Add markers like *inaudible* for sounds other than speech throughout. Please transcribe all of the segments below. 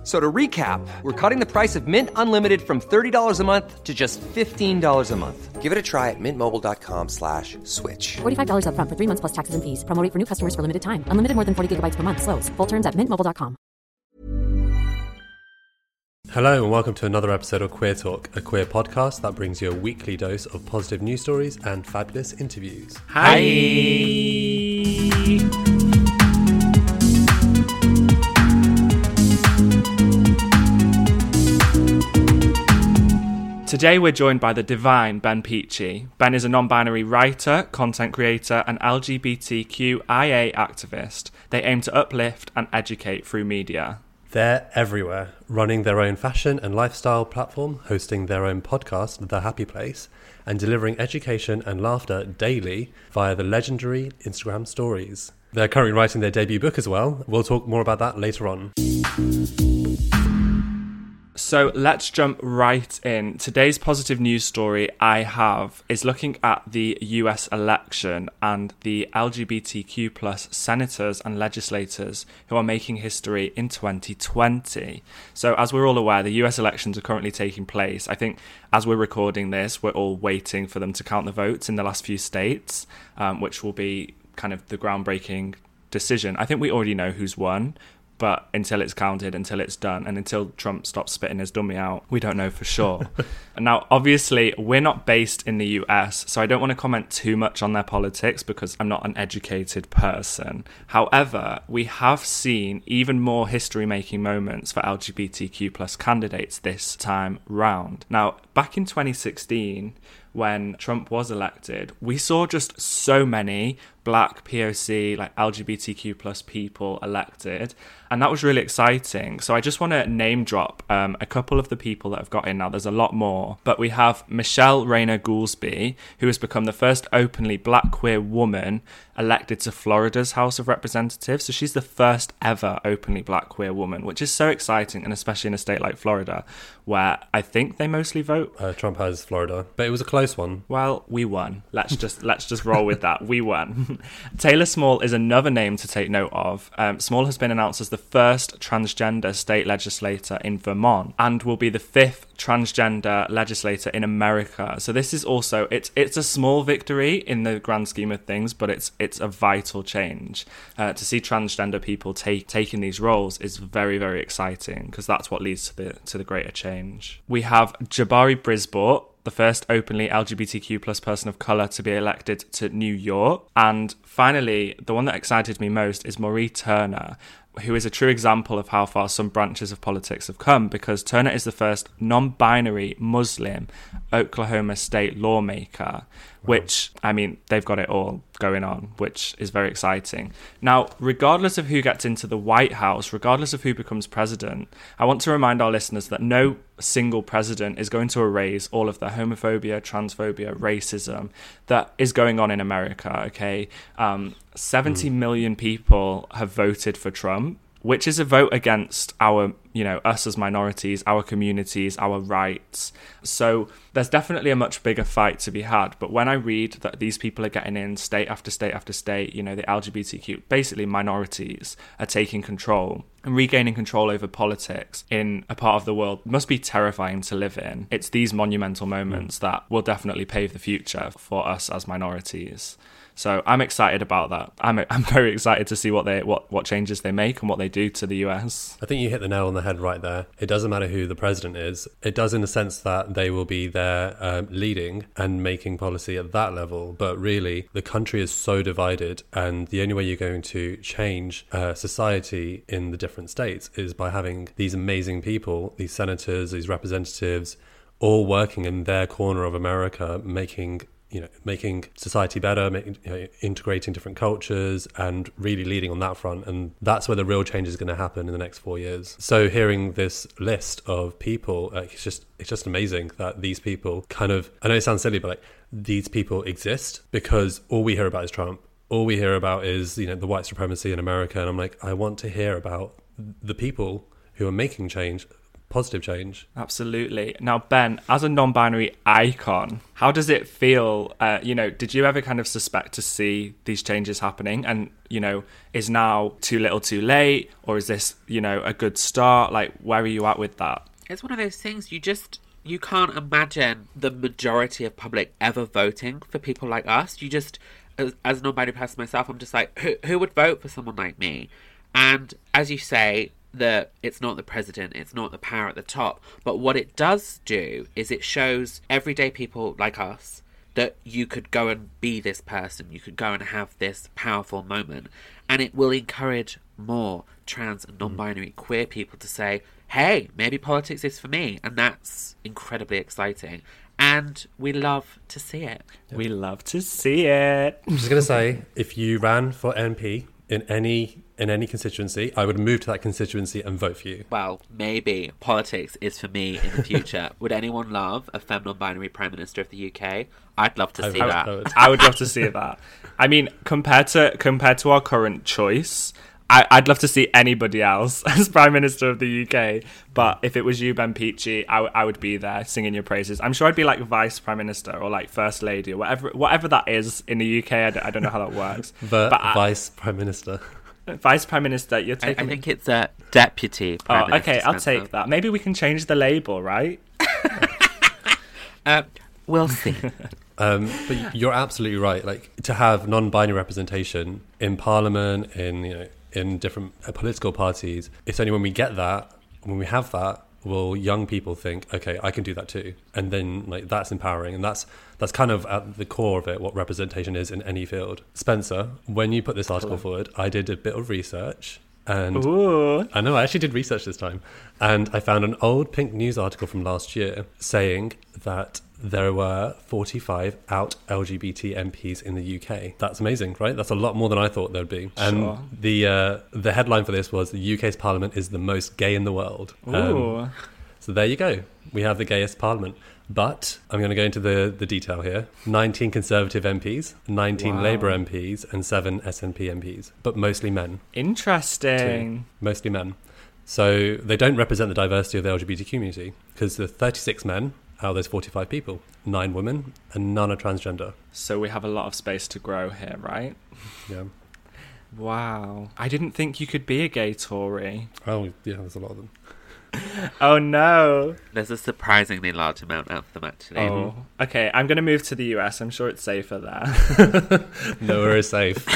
F- So to recap, we're cutting the price of Mint Unlimited from $30 a month to just $15 a month. Give it a try at mintmobile.com slash switch. $45 upfront for three months plus taxes and fees. Promo rate for new customers for limited time. Unlimited more than 40 gigabytes per month. Slows. Full terms at mintmobile.com. Hello, and welcome to another episode of Queer Talk, a queer podcast that brings you a weekly dose of positive news stories and fabulous interviews. Hi. Today we're joined by the divine Ben Pechey. Ben is a non-binary writer, content creator, and LGBTQIA activist. They aim to uplift and educate through media. They're everywhere, running their own fashion and lifestyle platform, hosting their own podcast, The Happy Place, and delivering education and laughter daily via the legendary Instagram stories. They're currently writing their debut book as well. We'll talk more about that later on. So let's jump right in. Today's positive news story I have is looking at the US election and the LGBTQ plus senators and legislators who are making history in 2020. So as we're all aware, the US elections are currently taking place. I think as we're recording this, we're all waiting for them to count the votes in the last few states, um, which will be kind of the groundbreaking decision. I think we already know who's won, but until it's counted, until it's done, and until Trump stops spitting his dummy out, we don't know for sure. *laughs* now, obviously, we're not based in the US, so I don't want to comment too much on their politics because I'm not an educated person. However, we have seen even more history making moments for LGBTQ plus candidates this time round. Now, back in 2016, when Trump was elected, we saw just so many black POC, like LGBTQ plus people elected. And that was really exciting. So I just want to name drop um, a couple of the people that have got in now. There's a lot more. But we have Michele Rayner Goolsby, who has become the first openly black queer woman elected to Florida's House of Representatives. So she's the first ever openly black queer woman, which is so exciting. And especially in a state like Florida, where I think they mostly vote. Uh, Trump has Florida, but it was a close one. Well, we won. Let's just let's just roll with that. We won. *laughs* *laughs* Taylor Small is another name to take note of. Um, Small has been announced as the first transgender state legislator in Vermont and will be the fifth transgender legislator in America. So this is also it's it's a small victory in the grand scheme of things, but it's it's a vital change. Uh, to see transgender people take taking these roles is very very exciting because that's what leads to the to the greater change. We have Jabari Brisport the first openly LGBTQ plus person of color to be elected to New York. And finally, the one that excited me most is Mauree Turner, who is a true example of how far some branches of politics have come because Turner is the first non binary Muslim Oklahoma state lawmaker, which, I mean, they've got it all going on, which is very exciting. Now, regardless of who gets into the White House, regardless of who becomes president, I want to remind our listeners that no single president is going to erase all of the homophobia, transphobia, racism that is going on in America, okay? Um, 70 hmm. million people have voted for Trump which is a vote against our, you know, us as minorities, our communities, our rights. So there's definitely a much bigger fight to be had. But when I read that these people are getting in state after state after state, you know, the LGBTQ, basically minorities, are taking control and regaining control over politics in a part of the world must be terrifying to live in. It's these monumental moments hmm. that will definitely pave the future for us as minorities. So I'm excited about that. I'm *laughs* I'm very excited to see what they what what changes they make and what they do to the US. I think you hit the nail on the head right there. It doesn't matter who the president is. It does in the sense that they will be there um, leading and making policy at that level. But really, the country is so divided, and the only way you're going to change uh, society in the different states is by having these amazing people, these senators, these representatives, all working in their corner of America, making you know, making society better, making, you know, integrating different cultures, and really leading on that front. And that's where the real change is going to happen in the next four years. So, hearing this list of people, like, it's just it's just amazing that these people kind of. I know it sounds silly, but like these people exist because all we hear about is Trump. All we hear about is you know the white supremacy in America, and I'm like, I want to hear about the people who are making change, positive change. Absolutely. Now, Ben, as a non-binary icon, how does it feel? Uh, you know, did you ever kind of suspect to see these changes happening? And you know, is now too little, too late, or is this you know a good start? Like, where are you at with that? It's one of those things you just you can't imagine the majority of public ever voting for people like us. You just, as, as a non-binary person myself, I'm just like, who, who would vote for someone like me? And as you say, that it's not the president, it's not the power at the top. But what it does do is it shows everyday people like us that you could go and be this person, you could go and have this powerful moment, and it will encourage more trans and hmm. non binary queer people to say, hey, maybe politics is for me. And that's incredibly exciting. And we love to see it. We love to see it. I'm just going to say, if you ran for MP in any in any constituency, I would move to that constituency and vote for you. Well, maybe politics is for me in the future. *laughs* would anyone love a femme non-binary prime minister of the UK? I'd love to I see would- that. I would. I would love to see that. I mean, compared to compared to our current choice, I, I'd love to see anybody else *laughs* as Prime Minister of the UK. But if it was you, Ben Pechey, I, w- I would be there singing your praises. I'm sure I'd be like Vice Prime Minister or like First Lady or whatever whatever that is in the UK. I don't, I don't know how that works. *laughs* The but I- vice prime minister. *laughs* Vice Prime Minister, you're I, I think it's a deputy prime oh, minister. okay, I'll Spencer. take that. Maybe we can change the label, right? Uh, we'll see. Um, but you're absolutely right. Like to have non-binary representation in parliament, in you know, in different uh, political parties. It's only when we get that, when we have that, will young people think, okay, I can do that too, and then like that's empowering, and that's that's kind of at the core of it. What representation is in any field. Spencer, when you put this article forward, I did a bit of research. And Ooh. I know I actually did research this time, and I found an old Pink News article from last year saying that there were 45 out LGBT MPs in the UK. That's amazing, right? That's a lot more than I thought there'd be. And Sure. the uh, the headline for this was the UK's Parliament is the most gay in the world. Um, Ooh. so there you go. We have the gayest Parliament. But I'm going to go into the, the detail here 19 Conservative MPs, 19 Wow. Labour MPs, and 7 SNP MPs, but mostly men Interesting. mostly men. So they don't represent the diversity of the LGBT community because the 36 men Oh, out of those 45 people, nine women, and none are transgender. So we have a lot of space to grow here, right? Yeah. Wow. I didn't think you could be a gay Tory. Oh, yeah, there's a lot of them. *laughs* Oh no. There's a surprisingly large amount of them, actually. Oh. Okay, I'm going to move to the US. I'm sure it's safer there. *laughs* Nowhere is safe.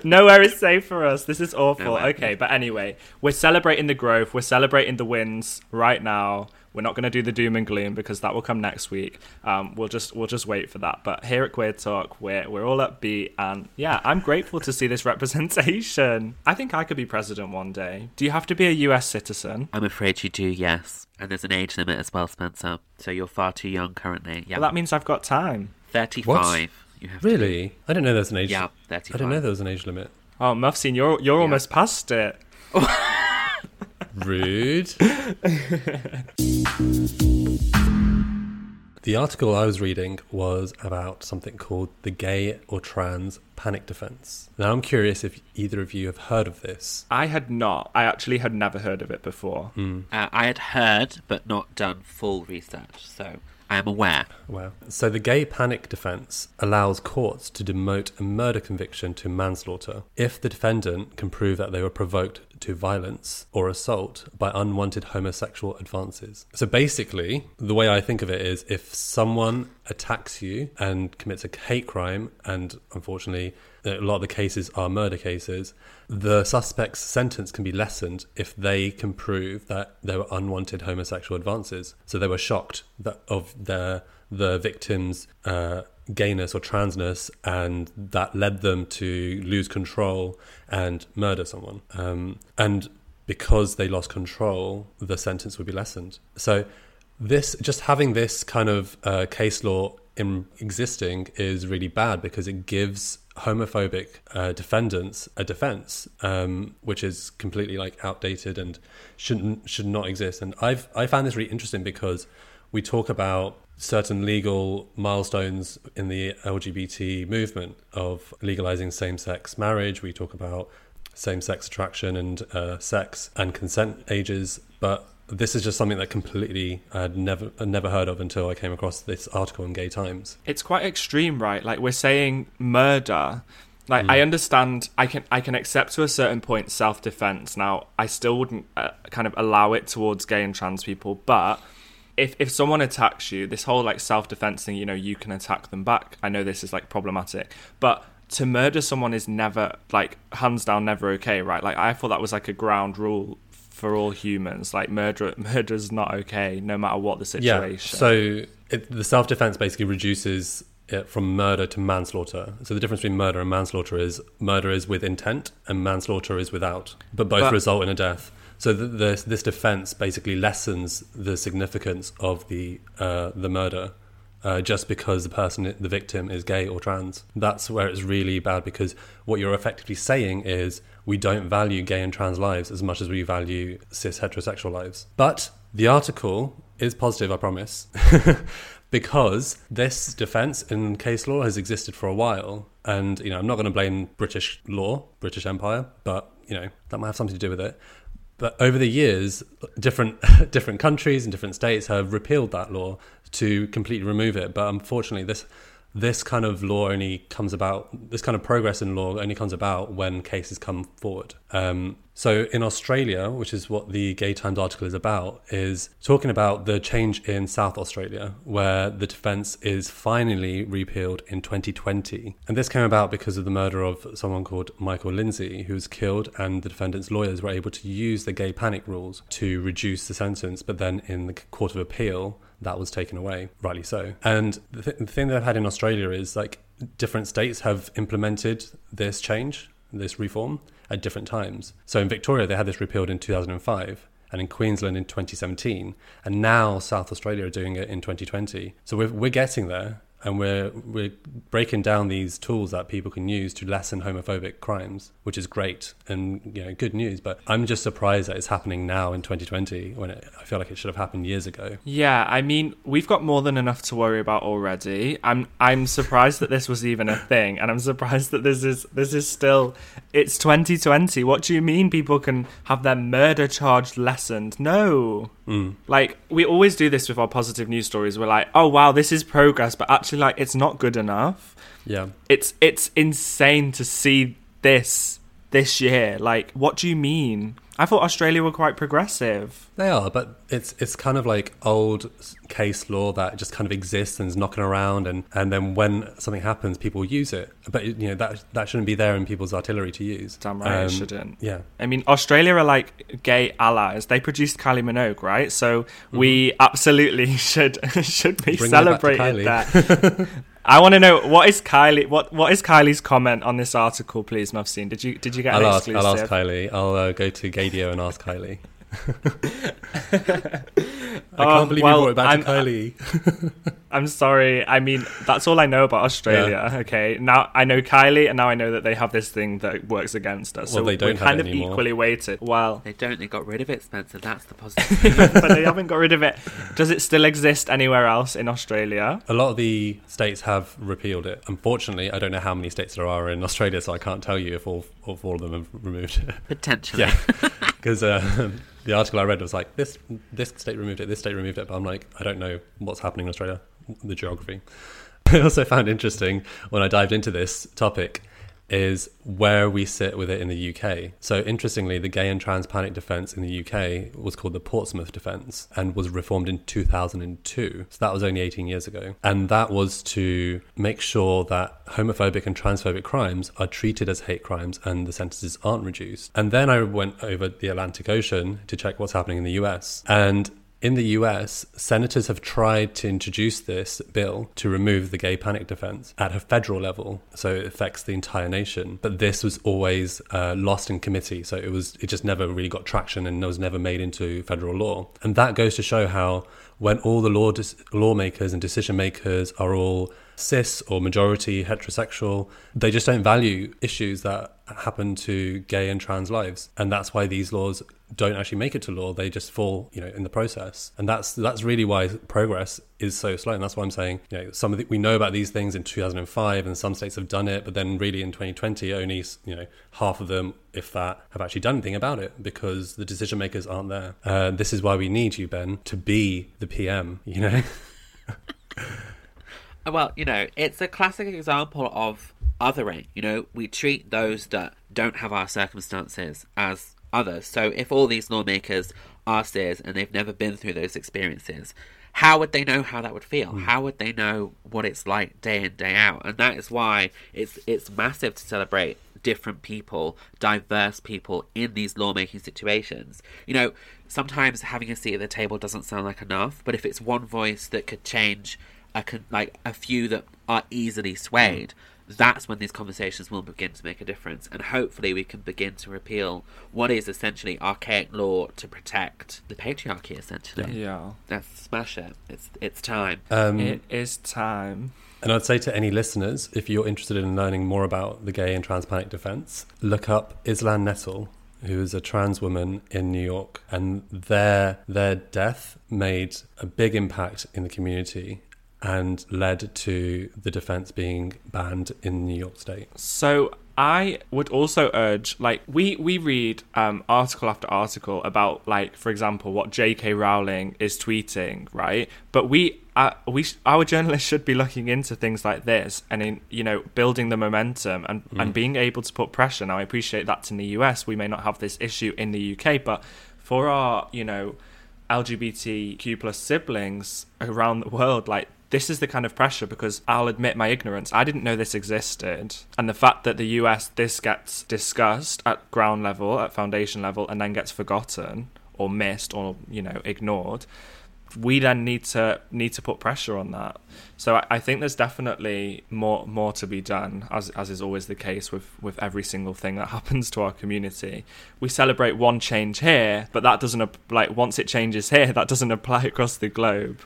*laughs* Nowhere is safe for us. This is awful. Nowhere. Okay, but anyway, we're celebrating the growth. We're celebrating the wins right now. We're not going to do the doom and gloom because that will come next week. Um, we'll just we'll just wait for that. But here at Queer Talk, we're we're all upbeat, and yeah, I'm grateful to see this *laughs* representation. I think I could be president one day. Do you have to be a U.S. citizen? I'm afraid you do, yes. And there's an age limit as well, Spencer. So you're far too young currently. Yeah. Well, that means I've got time. 35. You have to Really? I didn't know there was an age. Yeah, thirty-five. I 35. didn't know there was an age limit. Oh, Mufseen, you're you're almost past it. *laughs* Rude. the article I was reading was about something called the gay or trans panic defense. Now I'm curious if either of you have heard of this. I had not. I actually had never heard of it before. Uh, I had heard, but not done full research, so I am aware. Wow. So the gay panic defense allows courts to demote a murder conviction to manslaughter if the defendant can prove that they were provoked to violence or assault by unwanted homosexual advances. So basically, the way I think of it is if someone attacks you and commits a hate crime, and unfortunately, a lot of the cases are murder cases, the suspect's sentence can be lessened if they can prove that there were unwanted homosexual advances. So they were shocked that of their the victim's uh, gayness or transness, and that led them to lose control and murder someone. Um, and because they lost control, the sentence would be lessened. So this just having this kind of uh, case law in existing is really bad because it gives homophobic uh, defendants a defense um, which is completely like outdated and shouldn't should not exist and i've i found this really interesting because we talk about certain legal milestones in the lgbt movement of legalizing same-sex marriage we talk about same-sex attraction and uh, sex and consent ages, but this is just something that completely I had never I'd never heard of until I came across this article in Gay Times. It's quite extreme, right? Like we're saying murder. Like I understand, I can I can accept to a certain point self defense. Now I still wouldn't uh, kind of allow it towards gay and trans people, but if if someone attacks you, this whole like self defense thing, you know, you can attack them back. I know this is like problematic, but to murder someone is never like hands down never okay, right? Like I thought that was like a ground rule for all humans. Like murder *laughs* murder is not okay, no matter what the situation. Yeah. So it, the self-defense basically reduces it from murder to manslaughter. So the difference between murder and manslaughter is murder is with intent and manslaughter is without, but both But- result in a death. So th this this defense basically lessens the significance of the uh, the murder. Uh, just because the person, the victim, is gay or trans. That's where it's really bad because what you're effectively saying is we don't value gay and trans lives as much as we value cis heterosexual lives. But the article is positive, I promise, *laughs* because this defense in case law has existed for a while. And, you know, I'm not going to blame British law, British Empire, but, you know, that might have something to do with it. But over the years, different *laughs* different countries and different states have repealed that law to completely remove it. But unfortunately, this this kind of law only comes about. This kind of progress in law only comes about when cases come forward. Um, so in Australia, which is what the Gay Times article is about, is talking about the change in South Australia, where the defence is finally repealed in 2020. And this came about because of the murder of someone called Michael Lindsay, who was killed, and the defendant's lawyers were able to use the gay panic rules to reduce the sentence. But then in the Court of Appeal, that was taken away, rightly so. And the, th- the thing that I've had in Australia is like different states have implemented this change, this reform at different times. So in Victoria, they had this repealed in 2005, and in Queensland in 2017, and now South Australia are doing it in 2020. So we're, we're getting there. And we're we're breaking down these tools that people can use to lessen homophobic crimes, which is great and you know good news. But I'm just surprised that it's happening now in 2020 when it, I feel like it should have happened years ago. Yeah, I mean, we've got more than enough to worry about already. I'm I'm surprised that this was even a thing, and I'm surprised that this is this is still it's 2020. What do you mean people can have their murder charge lessened? No. Mm. Like we always do this with our positive news stories. We're like, "Oh wow, this is progress," but actually like it's not good enough. Yeah. It's it's insane to see this this year. Like, what do you mean? I thought Australia were quite progressive. They are, but it's it's kind of like old case law that just kind of exists and is knocking around, and, and then when something happens, people use it. But you know that that shouldn't be there in people's artillery to use. Damn right, it Um, shouldn't. Yeah, I mean, Australia are like gay allies. They produced Kylie Minogue, right? So we absolutely *laughs* should *laughs* should be Mm-hmm. Bring celebrated that. *laughs* I want to know what is Kylie. What what is Kylie's comment on this article, please, Mufseen? Did you did you get I'll ask exclusive? I'll ask Kylie. I'll uh, go to Gaydio and ask Kylie. *laughs* I Oh, can't believe well, you brought it back I'm- to Kylie. *laughs* I'm sorry. I mean, that's all I know about Australia. Okay, now I know Kylie, and now I know that they have this thing that works against us. Well, so they don't we're have kind it of anymore. equally weighted. Well, They don't. They got rid of it, Spencer. That's the positive. *laughs* but they haven't got rid of it. Does it still exist anywhere else in Australia? A lot of the states have repealed it. Unfortunately, I don't know how many states there are in Australia, so I can't tell you if all if all of them have removed it. Potentially. Yeah, because uh, *laughs* the article I read was like this this state removed it, this state removed it, but I'm like I don't know what's happening in Australia, the geography. *laughs* I also found interesting when I dived into this topic is where we sit with it in the UK. So interestingly, the gay and trans panic defence in the UK was called the Portsmouth Defence and was reformed in 2002. So that was only 18 years ago. And that was to make sure that homophobic and transphobic crimes are treated as hate crimes and the sentences aren't reduced. And then I went over the Atlantic Ocean to check what's happening in the US. And in the US, senators have tried to introduce this bill to remove the gay panic defense at a federal level, so it affects the entire nation. But this was always uh, lost in committee, so it was it just never really got traction and was never made into federal law. And that goes to show how when all the law dis- lawmakers and decision makers are all cis or majority heterosexual. They just don't value issues that happen to gay and trans lives, and that's why these laws don't actually make it to law. They just fall, you know, in the process, and that's that's really why progress is so slow. And that's why I'm saying, you know, some of the, we know about these things in 2005, and some states have done it, but then really in 2020, only you know half of them, if that, have actually done anything about it because the decision makers aren't there. Uh, this is why we need you, Ben, to be the PM. You know. *laughs* Well, you know, it's a classic example of othering. You know, we treat those that don't have our circumstances as others. So if all these lawmakers are cis and they've never been through those experiences, how would they know how that would feel? Hmm. How would they know what it's like day in day out? And that is why it's it's massive to celebrate different people, diverse people in these lawmaking situations. You know, sometimes having a seat at the table doesn't sound like enough, but if it's one voice that could change a con- like a few that are easily swayed, that's when these conversations will begin to make a difference, and hopefully we can begin to repeal what is essentially archaic law to protect the patriarchy. Essentially, Yeah. let's smash it. It's it's time. Um, It is time. And I'd say to any listeners, if you're interested in learning more about the gay and trans panic defense, look up Islan Nettle, who is a trans woman in New York, and their their death made a big impact in the community and led to the defense being banned in New York State. So I would also urge, like, we we read um, article after article about, like, for example, what J.K. Rowling is tweeting, right? But we. Uh, we sh- our journalists should be looking into things like this and in you know building the momentum and, and being able to put pressure. Now I appreciate that in the US we may not have this issue in the UK, but for our you know LGBTQ plus siblings around the world, like this is the kind of pressure because I'll admit my ignorance. I didn't know this existed. And the fact that the US, this gets discussed at ground level, at foundation level, and then gets forgotten or missed or, you know, ignored, we then need to need to put pressure on that. So I, I think there's definitely more more to be done, as as is always the case with with every single thing that *laughs* happens to our community. We celebrate one change here, but that doesn't like once it changes here, that doesn't apply *laughs* across the globe.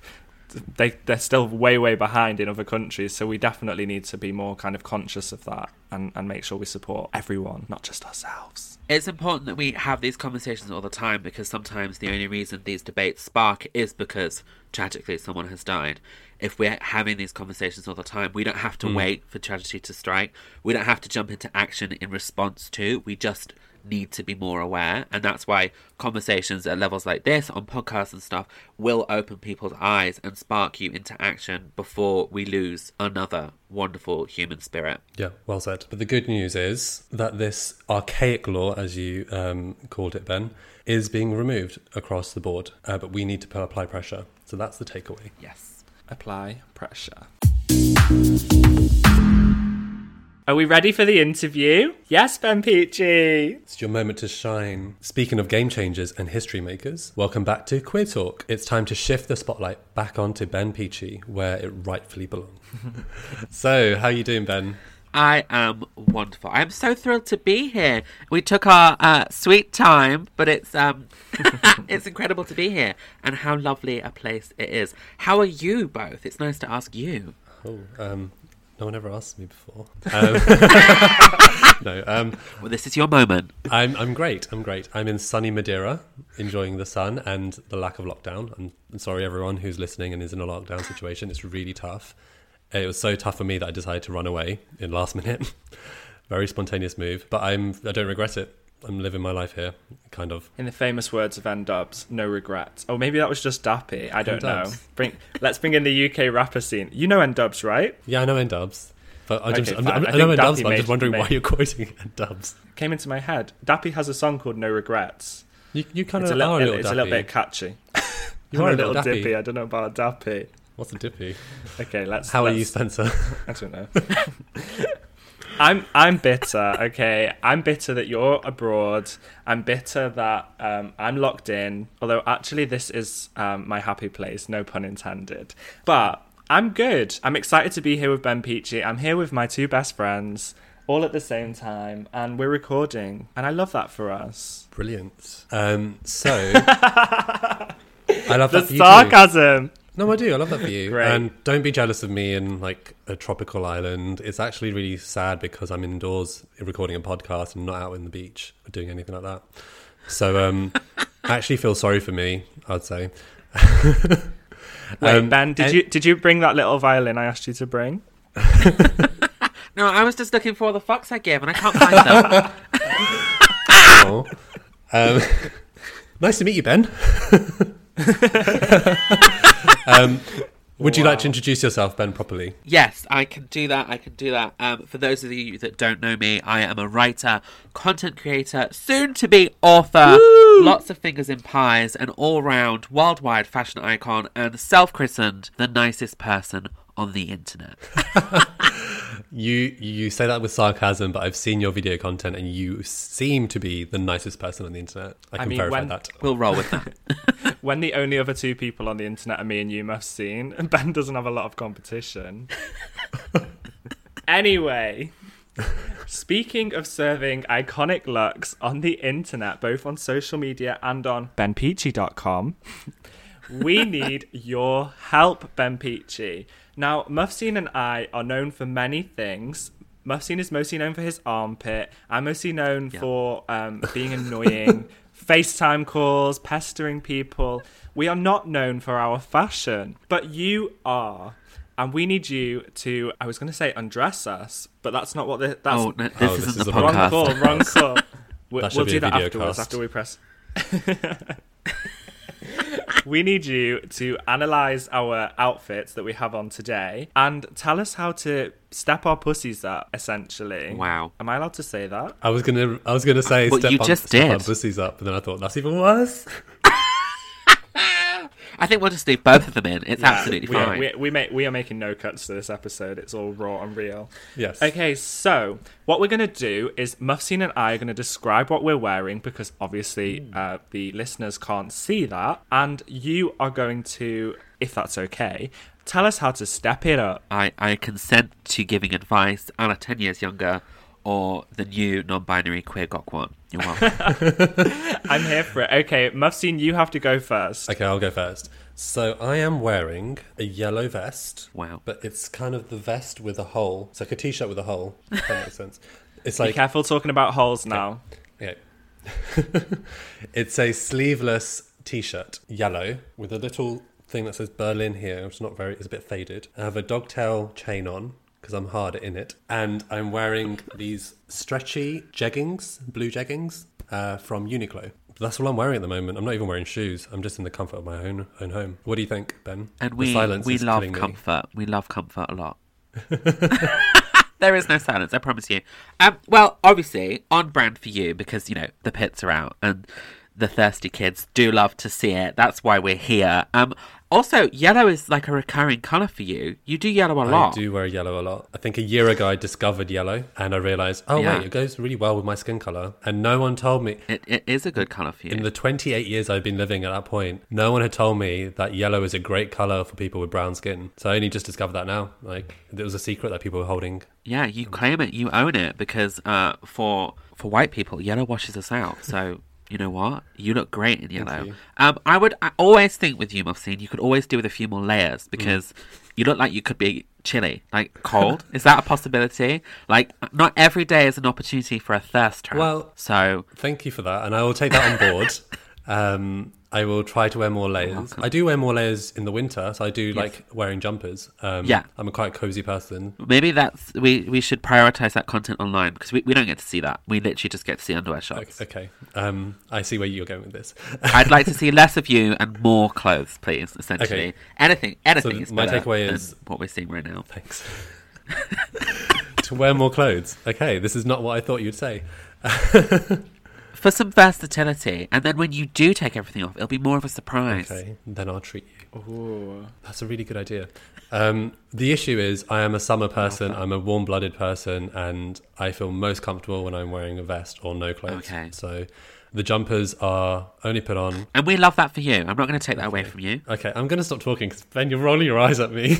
They they're still way way behind in other countries, so we definitely need to be more kind of conscious of that and and make sure we support everyone, not just ourselves. It's important that we have these conversations all the time because sometimes the only reason these debates spark is because tragically someone has died. If we're having these conversations all the time, we don't have to hmm. wait for tragedy to strike. We don't have to jump into action in response to. We just need to be more aware. And that's why conversations at levels like this on podcasts and stuff will open people's eyes and spark you into action before we lose another wonderful human spirit. Yeah, well said. But the good news is that this archaic law, as you um, called it, Ben, is being removed across the board. Uh, but we need to apply pressure. So that's the takeaway. Yes. Apply pressure. Are we ready for the interview? Yes, Ben Pechey. It's your moment to shine. Speaking of game changers and history makers, welcome back to Queer Talk. It's time to shift the spotlight back onto Ben Pechey, where it rightfully belongs. *laughs* so, how are you doing, Ben? I am wonderful. I'm so thrilled to be here. We took our uh, sweet time, but it's um, *laughs* *laughs* it's incredible to be here, and how lovely a place it is. How are you both? It's nice to ask you. Oh, um, no one ever asked me before. *laughs* Um, *laughs* no, um, Well, this is your moment. I'm I'm great. I'm great. I'm in sunny Madeira, enjoying the sun and the lack of lockdown. I'm, I'm sorry, everyone who's listening and is in a lockdown situation. It's really tough. It was so tough for me that I decided to run away in last *laughs* minute. Very spontaneous move, but I'm I don't regret it. I'm living my life here, kind of. In the famous words of N-Dubz, no regrets. Oh, maybe that was just Dappy. I don't know. Bring, let's bring in the UK rapper scene. You know N-Dubz, right? Yeah, I know N-Dubz, but I just Okay, I'm. I'm, I I know N-Dubz, but I'm just made- wondering why you're quoting N-Dubz. Came into my head. Dappy has a song called No Regrets. You you kind It's of a little, are a little it's a little bit catchy. *laughs* You are a little little dappy. dippy. I don't know about Dappy. What's a dippy? Okay, let's. How are let's- you, Spencer? I don't know. *laughs* I'm I'm bitter. Okay, I'm bitter that you're abroad. I'm bitter that um, I'm locked in. Although actually, this is um, my happy place. No pun intended. But I'm good. I'm excited to be here with Ben Pechey. I'm here with my two best friends, all at the same time, and we're recording. And I love that for us. Brilliant. Um, so *laughs* I love The that for you too. sarcasm. No, I do. I love that view. *laughs* Great. And don't be jealous of me in like a tropical island. It's actually really sad because I'm indoors recording a podcast and not out in the beach or doing anything like that. So um, I *laughs* actually feel sorry for me. I'd say. *laughs* Wait, Um, Ben, did and- you did you bring that little violin I asked you to bring? No, I was just looking for all the fucks I give and I can't find them. Oh. Um, nice to meet you, Ben. *laughs* um, would you like to introduce yourself, Ben, properly? Yes, I can do that. I can do that. Um, for those of you that don't know me, I am a writer, content creator, soon to be author, lots of fingers in pies, an all round worldwide fashion icon, and self christened the nicest person on the internet. *laughs* You you say that with sarcasm, but I've seen your video content, and you seem to be the nicest person on the internet. I can mean, verify when- that. We'll roll with *laughs* that. When the only other two people on the internet are me and you, Mufseen, Ben doesn't have a lot of competition. anyway, speaking of serving iconic looks on the internet, both on social media and on benpechey.com, we need your help, Ben Pechey. Now, Mufseen and I are known for many things. Mufseen is mostly known for his armpit. I'm mostly known for um, being annoying, *laughs* FaceTime calls, pestering people. We are not known for our fashion, but you are. And we need you to, I was going to say undress us, but that's not what the, that's oh, no, this Oh, isn't this the is a wrong call, wrong call. *laughs* we, that we'll be do a that video afterwards, cast. after we press. *laughs* we need you to analyze our outfits that we have on today and tell us how to step our pussies up. Essentially, Wow. Am I allowed to say that? I was gonna I was gonna say Well, step, you on, just step our did. pussies up, but then I thought that's even worse. *laughs* I think we'll just leave both of them in. It's absolutely we are, fine. we, we, make, we are making no cuts to this episode. It's all raw and real. Yes. Okay, so what we're going to do is Mufseen and I are going to describe what we're wearing because obviously uh, the listeners can't see that. And you are going to, if that's okay, tell us how to step it up. I, I consent to giving advice. Anna, 10 years younger, or the new non binary queer Gok Wan. You're welcome. *laughs* I'm here for it. Okay, Mufseen, you have to go first. Okay, I'll go first. So I am wearing a yellow vest. Wow. But it's kind of the vest with a hole. It's like a t-shirt with a hole. If that makes *laughs* sense. It's Be like careful talking about holes now. Okay. *laughs* it's a sleeveless t-shirt, yellow, with a little thing that says Berlin here, which is not very, it's a bit faded. I have a dogtail chain on because I'm hard in it, and I'm wearing these stretchy jeggings, blue jeggings, uh, from Uniqlo. That's all I'm wearing at the moment. I'm not even wearing shoes. I'm just in the comfort of my own own home. What do you think, Ben? And we we love killing me. comfort. We love comfort a lot. *laughs* *laughs* there is no silence, I promise you. Um, well, obviously on brand for you because you know the pits are out and the thirsty kids do love to see it. That's why we're here. Um, also yellow is like a recurring color for you. You do yellow a lot. I do wear yellow a lot. I think a year ago I discovered yellow and I realized, oh Yeah. wait, it goes really well with my skin color. And no one told me. It, it is a good color for you. In the 28 years I've been living at that point, no one had told me that yellow is a great color for people with brown skin. So I only just discovered that now. Like it was a secret that people were holding. Yeah, you claim it, you own it, because uh, for for white people, yellow washes us out. So you know what? You look great in yellow. Um, I would I always think with you, Mufseen, you could always do with a few more Mm. layers because you look like you could be chilly, like cold. *laughs* Is that a possibility? Like, not every day is an opportunity for a thirst trap. Well- so Thank you for that, and I will take that on board. *laughs* um, I will try to wear more layers. I do wear more layers in the winter, so I do like wearing jumpers. Um, Yeah. I'm a quite cozy person. maybe that's we we should prioritize that content online because we, we don't get to see that. We literally just get to see underwear shots. Okay, um, I see where you're going with this. *laughs* I'd like to see less of you and more clothes, please. Essentially, Okay. anything, anything So is my better takeaway than is- what we're seeing right now. Thanks. *laughs* to wear more clothes. Okay, this is not what I thought you'd say. *laughs* For some versatility, and then when you do take everything off, it'll be more of a surprise. Okay, then I'll treat you. Ooh. That's a really good idea. Um, the issue is, I am a summer person. I'm a warm-blooded person, and I feel most comfortable when I'm wearing a vest or no clothes. Okay. So, the jumpers are only put on. And we love that for you. I'm not going to take that away from you. Okay, I'm going to stop talking because Ben, you're rolling your eyes at me.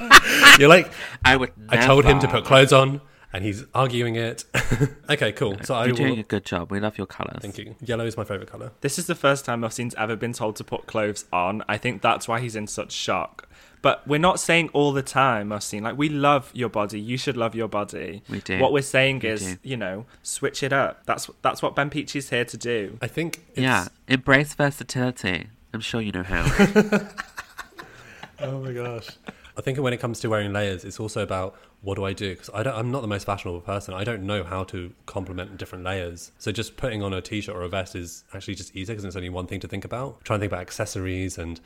*laughs* you're like, *laughs* I would. I told him to put clothes on, and he's arguing it. *laughs* okay, cool. So You're doing will. a good job. We love your colours. Thank you. Yellow is my favorite color. This is the first time Mufseen's ever been told to put clothes on. I think that's why he's in such shock. But we're not saying all the time, Mufseen. Like we love your body. You should love your body. We do. What we're saying We is, do. you know, switch it up. That's that's what Ben Pechey's here to do. I think. It's, Yeah, embrace versatility. I'm sure you know how. *laughs* *laughs* Oh my gosh. I think when it comes to wearing layers, it's also about what do I do? Because I don't, I'm not the most fashionable person. I don't know how to complement different layers. So just putting on a t-shirt or a vest is actually just easier because it's only one thing to think about. trying to think about accessories and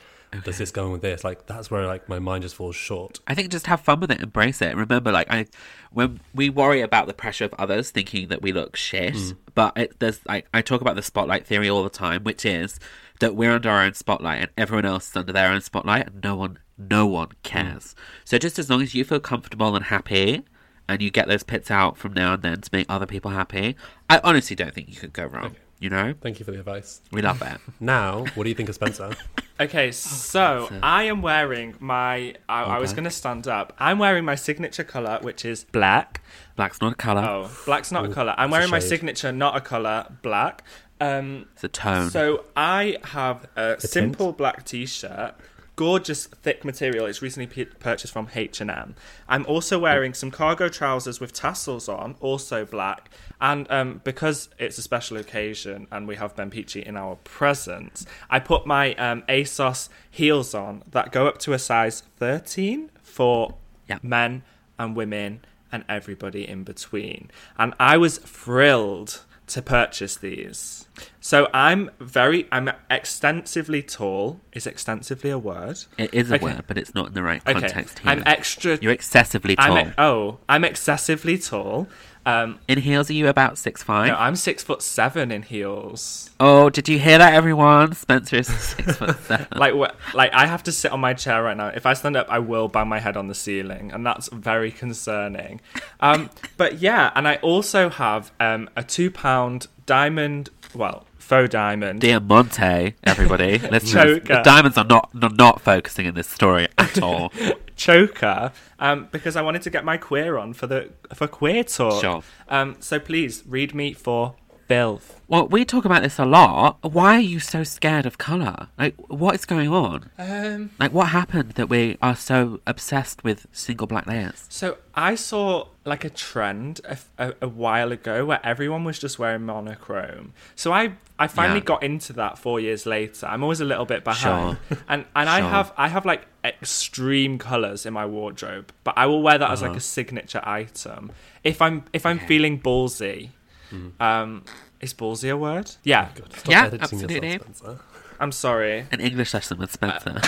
does this go with this? Like that's where like my mind just falls short. I think just have fun with it, embrace it. Remember, like I, when we worry about the pressure of others thinking that we look shit, mm. but it, there's like I talk about the spotlight theory all the time, which is that we're under our own spotlight and everyone else is under their own spotlight, and no one, no one cares. So just as long as you feel comfortable and happy. And you get those pits out from now and then to make other people happy. I honestly don't think you could go wrong. You know, Thank you for the advice. we love it. *laughs* Now, what do you think of Spencer? *laughs* Okay, oh, so I am wearing my. I, I was Okay. going to stand up. I'm wearing my signature color, which is black. Black's not a color; Oh, black's not a color. I'm wearing my signature, not a color, black. Um, it's a tone. So I have a simple black T-shirt, gorgeous thick material. It's recently p- purchased from H and M. I'm also wearing some cargo trousers with tassels on, also black. And um, because it's a special occasion and we have Ben Pechey in our presence, I put my um, ASOS heels on that go up to a size 13 for Yeah. men and women and everybody in between. And I was thrilled to purchase these. So I'm very, I'm extensively tall. Is extensively a word? it is a Okay. word, but it's not in the right Okay. context here. I'm extra. You're excessively tall. I'm oh, I'm excessively tall. Um, In heels, are you about six five? no, I'm six foot seven in heels. oh, did you hear that, everyone? Spencer is six foot *laughs* seven. Like, wh- like I have to sit on my chair right now. If I stand up, I will bang my head on the ceiling, and that's very concerning. Um, *laughs* but yeah, and I also have um, a two pound diamond, well, faux diamond. Diamante, everybody. *laughs* Let's Choker. the diamonds are not, not not focusing in this story at *laughs* all. choker um, because I wanted to get my queer on for the for queer talk. Sure. Um, so please read me for filth. well, we talk about this a lot. Why are you so scared of color? Like, what is going on? Um, Like, what happened that we are so obsessed with single black layers? so I saw like a trend a, a, a while ago where everyone was just wearing monochrome. So I I finally Yeah. got into that four years later. I'm always a little bit behind, sure. *laughs* and and I have I have like extreme colors in my wardrobe, but I will wear that as like a signature item if I'm if I'm feeling ballsy. Mm-hmm. Um, is ballsy a word? Oh yeah. Stop Yeah, editing absolutely. yourself, Spencer. I'm sorry. An English lesson with Spencer.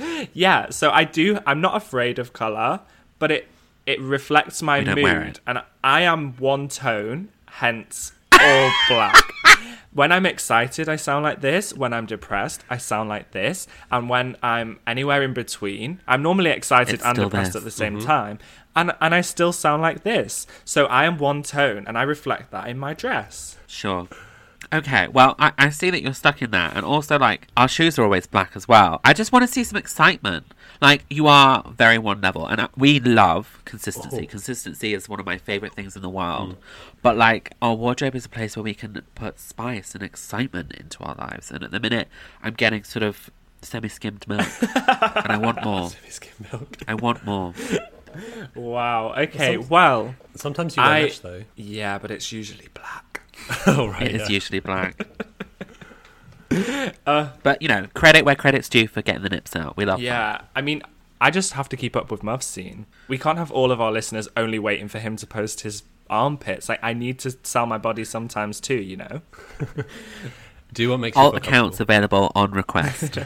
Uh, *laughs* yeah, so I do. I'm not afraid of color, but it it reflects my We don't mood, wear it. and I am one tone, hence all *laughs* black. When I'm excited, I sound like this. When I'm depressed, I sound like this. And when I'm anywhere in between, I'm normally excited It's and depressed this. at the same mm-hmm. time. And and I still sound like this. So I am one tone, and I reflect that in my dress. Sure. Okay, well, I, I see that you're stuck in that, and also, like, our shoes are always black as well. I just want to see some excitement. Like, you are very one level, and uh, we love consistency. Consistency is one of my favorite things in the world. But, like, our wardrobe is a place where we can put spice and excitement into our lives, and at the minute, I'm getting sort of semi skimmed milk, *laughs* and I want more. *laughs* Semi-skimmed milk. I want more. Wow. Okay. Some- Well, Sometimes you wear I mesh though. yeah, but it's usually black. *laughs* oh right. It is yeah. usually black. *laughs* Uh, but, you know, credit where credit's due for getting the nips out. We love that. Yeah, I mean, I just have to keep up with Mufseen. We can't have all of our listeners only waiting for him to post his armpits. Like, I need to sell my body sometimes too, you know? *laughs* Do what makes All accounts available on request.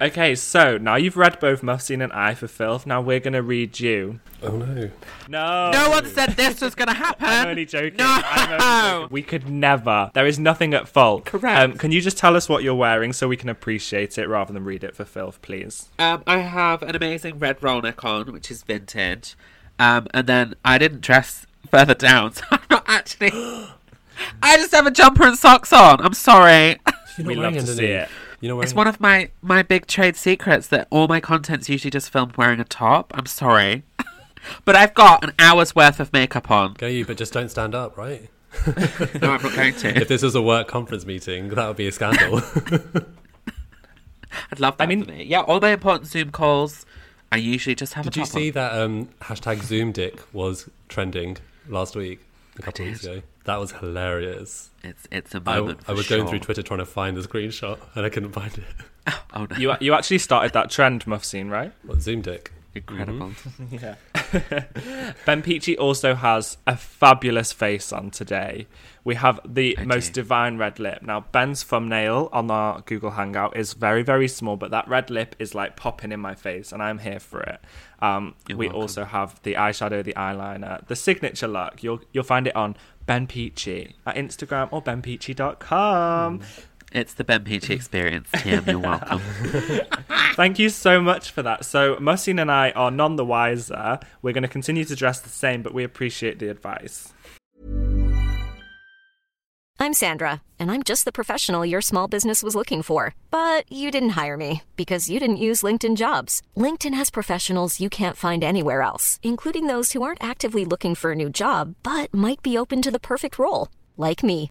Okay, so now you've read both Muff's and I for Filth. Now we're going to read you. Oh no. No! no one said this was going to happen. I'm only joking. No. I'm only joking. We could never. There is nothing at fault. Correct. Um, can you just tell us what you're wearing so we can appreciate it rather than read it for Filth, please? Um, I have an amazing red roll neck on, which is vintage. Um, and then I didn't dress further down, *laughs* so I'm not actually. *gasps* I just have a jumper and socks on. I'm sorry. *laughs* We not love to see it. You know, It's one of my my big trade secrets that all my content's usually just filmed wearing a top. I'm sorry. *laughs* But I've got an hour's worth of makeup on. Go you, but just don't stand up, right? *laughs* No, I'm not going to. *laughs* If this was a work conference meeting, that would be a scandal. I'd love that I mean- for me. Yeah, all my important Zoom calls, I usually just have Did a you see on. that um, hashtag Zoom Dick was trending last week, a couple of weeks ago? That was hilarious. It's, it's a I, moment I for was going through Twitter trying to find the screenshot and I couldn't find it. *laughs* Oh, no. You you actually started that trend, Mufseen, right? What, Zoom Dick? Incredible. *laughs* Yeah. *laughs* ben Pechey also has a fabulous face on today. We have the most divine red lip. Now, Ben's thumbnail on our Google Hangout is very, very small, but that red lip is like popping in my face, and I'm here for it. Um, we welcome. also have the eyeshadow, the eyeliner, the signature look. You'll you'll find it on Ben Pechey at Instagram or benpechey.com. It's the Ben Pechey experience, Tim. You're *laughs* welcome. Thank you so much for that. So, Mufseen and I are none the wiser. We're going to continue to dress the same, but we appreciate the advice. I'm Sandra, and I'm just the professional your small business was looking for. But you didn't hire me because you didn't use LinkedIn jobs. LinkedIn has professionals you can't find anywhere else, including those who aren't actively looking for a new job but might be open to the perfect role, like me.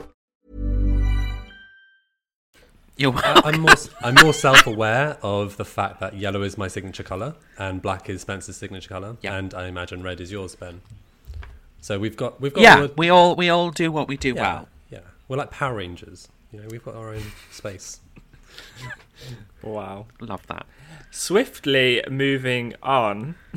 You're I- welcome. I'm more *laughs* I'm more self-aware of the fact that yellow is my signature color and black is Spencer's signature color, Yeah. and I imagine red is yours, Ben. So we've got we've got Yeah, all the- we all we all do what we do yeah, well. yeah. We're like Power Rangers. You know, we've got our own space. Wow. Love that. Swiftly moving on. *laughs*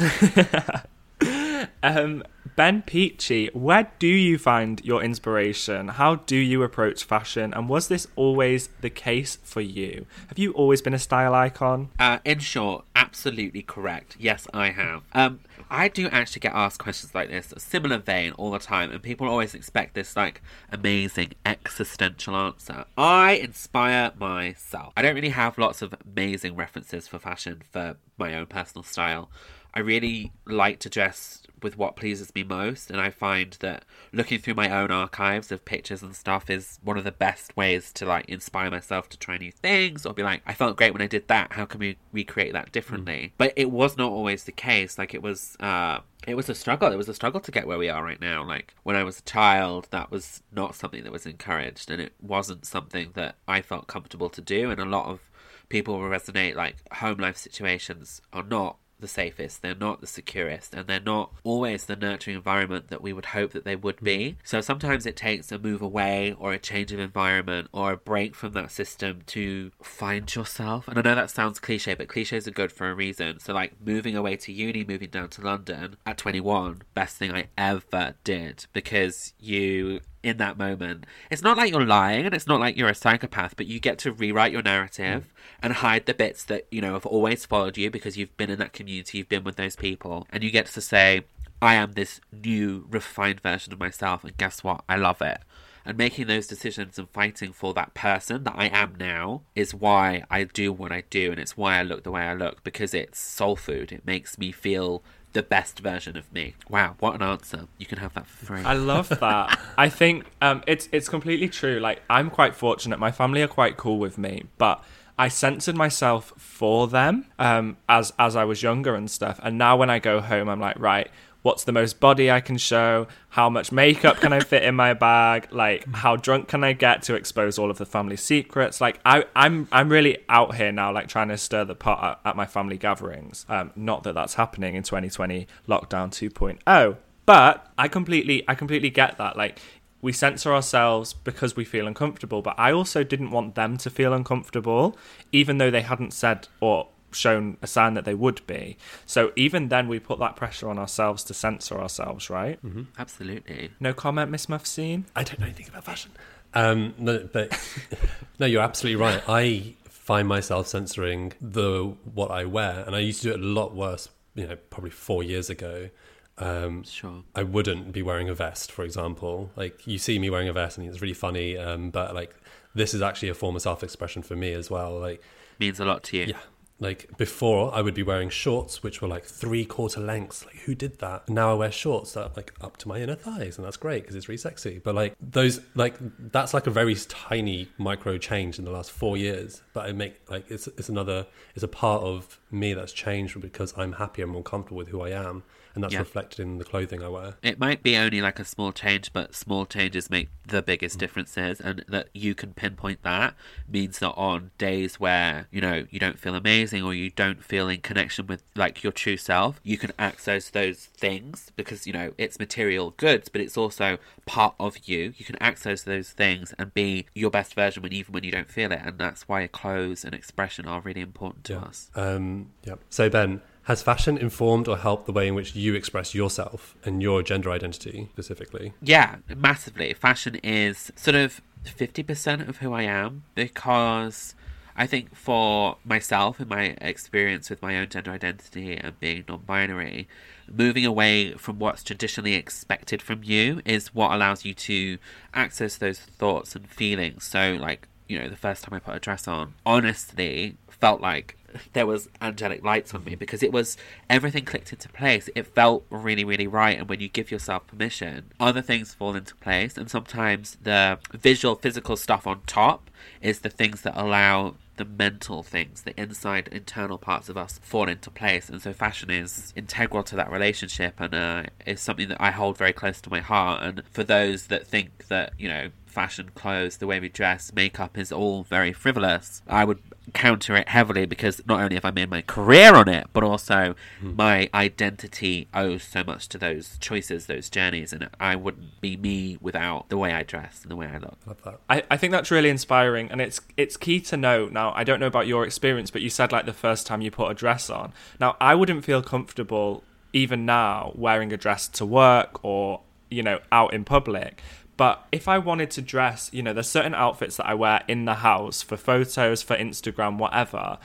um, ben Pechey, where do you find your inspiration? How do you approach fashion? And was this always the case for you? Have you always been a style icon? Uh, in short, absolutely correct. Yes, I have. Um, I do actually get asked questions like this, similar vein, all the time, and people always expect this like amazing existential answer. I inspire myself. I don't really have lots of amazing references for fashion for my own personal style. I really like to dress with what pleases me most, and I find that looking through my own archives of pictures and stuff is one of the best ways to like inspire myself to try new things or be like, I felt great when I did that. How can we recreate that differently? But it was not always the case. Like it was, uh, it was a struggle. It was a struggle to get where we are right now. Like when I was a child, that was not something that was encouraged, and it wasn't something that I felt comfortable to do. And a lot of people will resonate. Like home life situations are not the safest, they're not the securest, and they're not always the nurturing environment that we would hope that they would be. Mm. So sometimes it takes a move away or a change of environment or a break from that system to find yourself. And I know that sounds cliche, but cliches are good for a reason. So, like moving away to uni, moving down to London at 21, best thing I ever did because you in that moment. It's not like you're lying and it's not like you're a psychopath, but you get to rewrite your narrative and hide the bits that, you know, have always followed you because you've been in that community, you've been with those people, and you get to say, I am this new, refined version of myself, and guess what? I love it. And making those decisions and fighting for that person that I am now is why I do what I do, and it's why I look the way I look because it's soul food. It makes me feel the best version of me. Wow, what an answer! You can have that for free. I love that. I think um, it's it's completely true. Like I'm quite fortunate. My family are quite cool with me, but I censored myself for them um, as as I was younger and stuff. And now when I go home, I'm like, right, what's the most body I can show? How much makeup can I fit in my bag? Like, how drunk can I get to expose all of the family secrets? Like, I, I'm I'm really out here now, like trying to stir the pot at, at my family gatherings. Um, not that that's happening in 2020 lockdown 2.0, but I completely I completely get that. Like, we censor ourselves because we feel uncomfortable, but I also didn't want them to feel uncomfortable, even though they hadn't said or shown a sign that they would be. So even then, we put that pressure on ourselves to censor ourselves, right? Mm-hmm. Absolutely. No comment, Miss Mufseen? I don't know anything about fashion. Um, no, but *laughs* no, you're absolutely right. I find myself censoring the what I wear, and I used to do it a lot worse. You know, probably four years ago. Um, Sure. I wouldn't be wearing a vest, for example. Like you see me wearing a vest, and it's really funny. Um, but like this is actually a form of self-expression for me as well. Like Means a lot to you. yeah. Like before, I would be wearing shorts which were like three quarter lengths. Like who did that? Now I wear shorts that are like up to my inner thighs, and that's great because it's really sexy. But like those, like that's like a very tiny micro change in the last four years. But I make like it's it's another it's a part of me that's changed because I'm happier and more comfortable with who I am, and that's Yeah. reflected in the clothing I wear. It might be only like a small change, but small changes make the Mm. biggest differences. And that you can pinpoint that means that on days where, you know, you don't feel amazing or you don't feel in connection with like your true self, you can access those things because, you know, it's material goods, but it's also part of you. You can access those things and be your best version when even when you don't feel it. And that's why clothes and expression are really important to us. Um, yeah. So Ben, has fashion informed or helped the way in which you express yourself and your gender identity specifically? Yeah, massively. Fashion is sort of 50% of who I am because I think for myself and my experience with my own gender identity and being non binary, moving away from what's traditionally expected from you is what allows you to access those thoughts and feelings. So, like, you know, the first time I put a dress on, honestly, felt like there was angelic lights on me because it was everything clicked into place. It felt really, really right. And when you give yourself permission, other things fall into place. And sometimes the visual, physical stuff on top is the things that allow the mental things, the inside, internal parts of us fall into place. And so fashion is integral to that relationship and uh, is something that I hold very close to my heart. And for those that think that, you know, fashion, clothes, the way we dress, makeup is all very frivolous, I would counter it heavily because not only have I made my career on it, but also hmm. my identity owes so much to those choices, those journeys, and I wouldn't be me without the way I dress and the way I look. Love that. I, I think that's really inspiring and it's it's key to know now i don't know about your experience but you said like the first time you put a dress on now i wouldn't feel comfortable even now wearing a dress to work or you know out in public but if i wanted to dress you know there's certain outfits that i wear in the house for photos for instagram whatever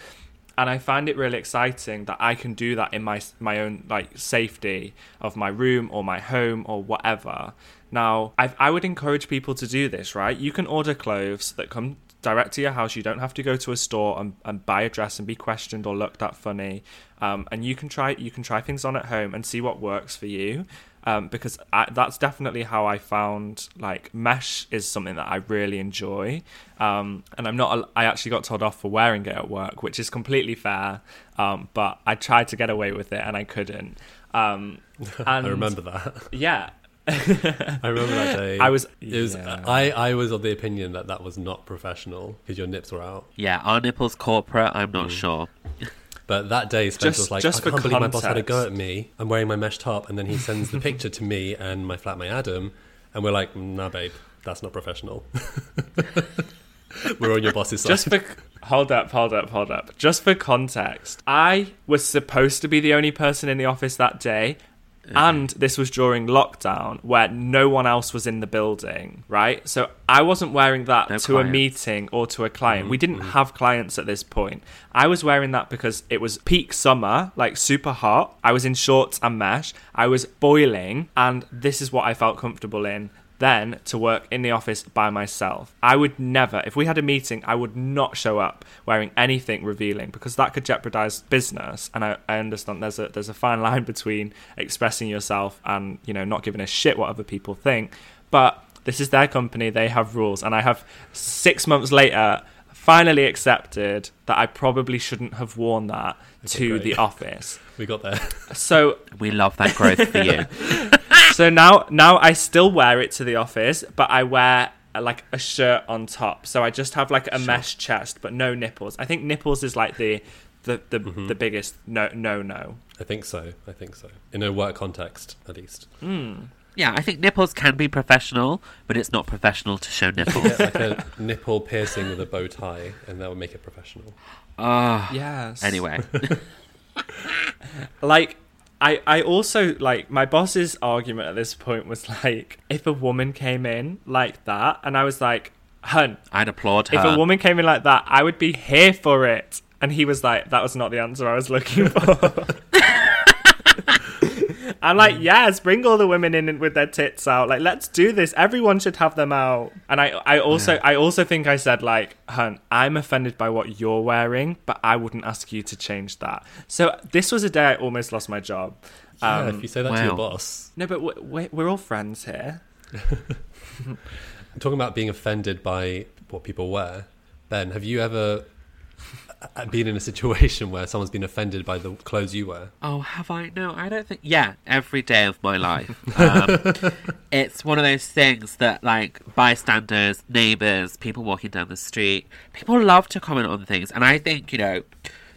and I find it really exciting that I can do that in my my own like safety of my room or my home or whatever. Now, I I would encourage people to do this, right? You can order clothes that come direct to your house. You don't have to go to a store and, and buy a dress and be questioned or looked at funny. Um, and you can try you can try things on at home and see what works for you. Um, because I, that's definitely how I found like mesh is something that I really enjoy, um, and I'm not. I actually got told off for wearing it at work, which is completely fair. Um, but I tried to get away with it and I couldn't. Um, *laughs* and I remember that. Yeah, *laughs* I remember that day. I was- It was. yeah. I. I was of the opinion that that was not professional because your nips were out. Yeah, are nipples corporate? I'm not sure. But that day, Spencer Just- was like, just "I can't believe my boss had a go at me. I'm wearing my mesh top," and then he sends the picture to me and my flatmate Adam, and we're like, "Nah, babe, that's not professional." *laughs* we're on your boss's side. just for hold up, hold up, hold up. Just for context, I was supposed to be the only person in the office that day. And this was during lockdown where no one else was in the building, right? So I wasn't wearing that No to a meeting or to a client. We mm-hmm. didn't mm-hmm. have clients at this point. I was wearing that because it was peak summer, like super hot. I was in shorts and mesh. I was boiling, and this is what I felt comfortable in then to work in the office by myself. I would never, if we had a meeting, I would not show up wearing anything revealing because that could jeopardize business. And I, I understand there's a there's a fine line *laughs* between expressing yourself and you know not giving a shit what other people think. But this is their company; they have rules, and I have six months later finally accepted that I probably shouldn't have worn that to great. the office. *laughs* we got there. So We love that growth for you. *laughs* so now now I still wear it to the office, but I wear uh, like a shirt on top. So I just have like a mesh chest, but no nipples. I think nipples is like the the the, Mm-hmm. the biggest no no no. I think so. I think so. In a work context, at least. Yeah, I think nipples can be professional, but it's not professional to show nipples. Get like a nipple piercing with a bow tie, and that would make it professional. Ah, Yes. anyway. *laughs* like I, I also like my boss's argument at this point was like if a woman came in like that and I was like, hun, I'd applaud her. if a woman came in like that, I would be here for it. And he was like, that was not the answer I was looking for. *laughs* I'm like, yes, bring all the women in with their tits out. Like, let's do this. Everyone should have them out. And I, I also, I also think I said like, hun, I'm offended by what you're wearing, but I wouldn't ask you to change that. So this was a day I almost lost my job. Yeah, Um, if you say that to your boss, no, but we're, we're, we're all friends here. I'm *laughs* talking about being offended by what people wear. Ben, have you ever been in a situation where someone's been offended by the clothes you wear? Oh, have I? No, I don't think. Yeah, every day of my life. *laughs* Um, it's one of those things that, like, bystanders, neighbours, people walking down the street, people love to comment on things. And I think, you know,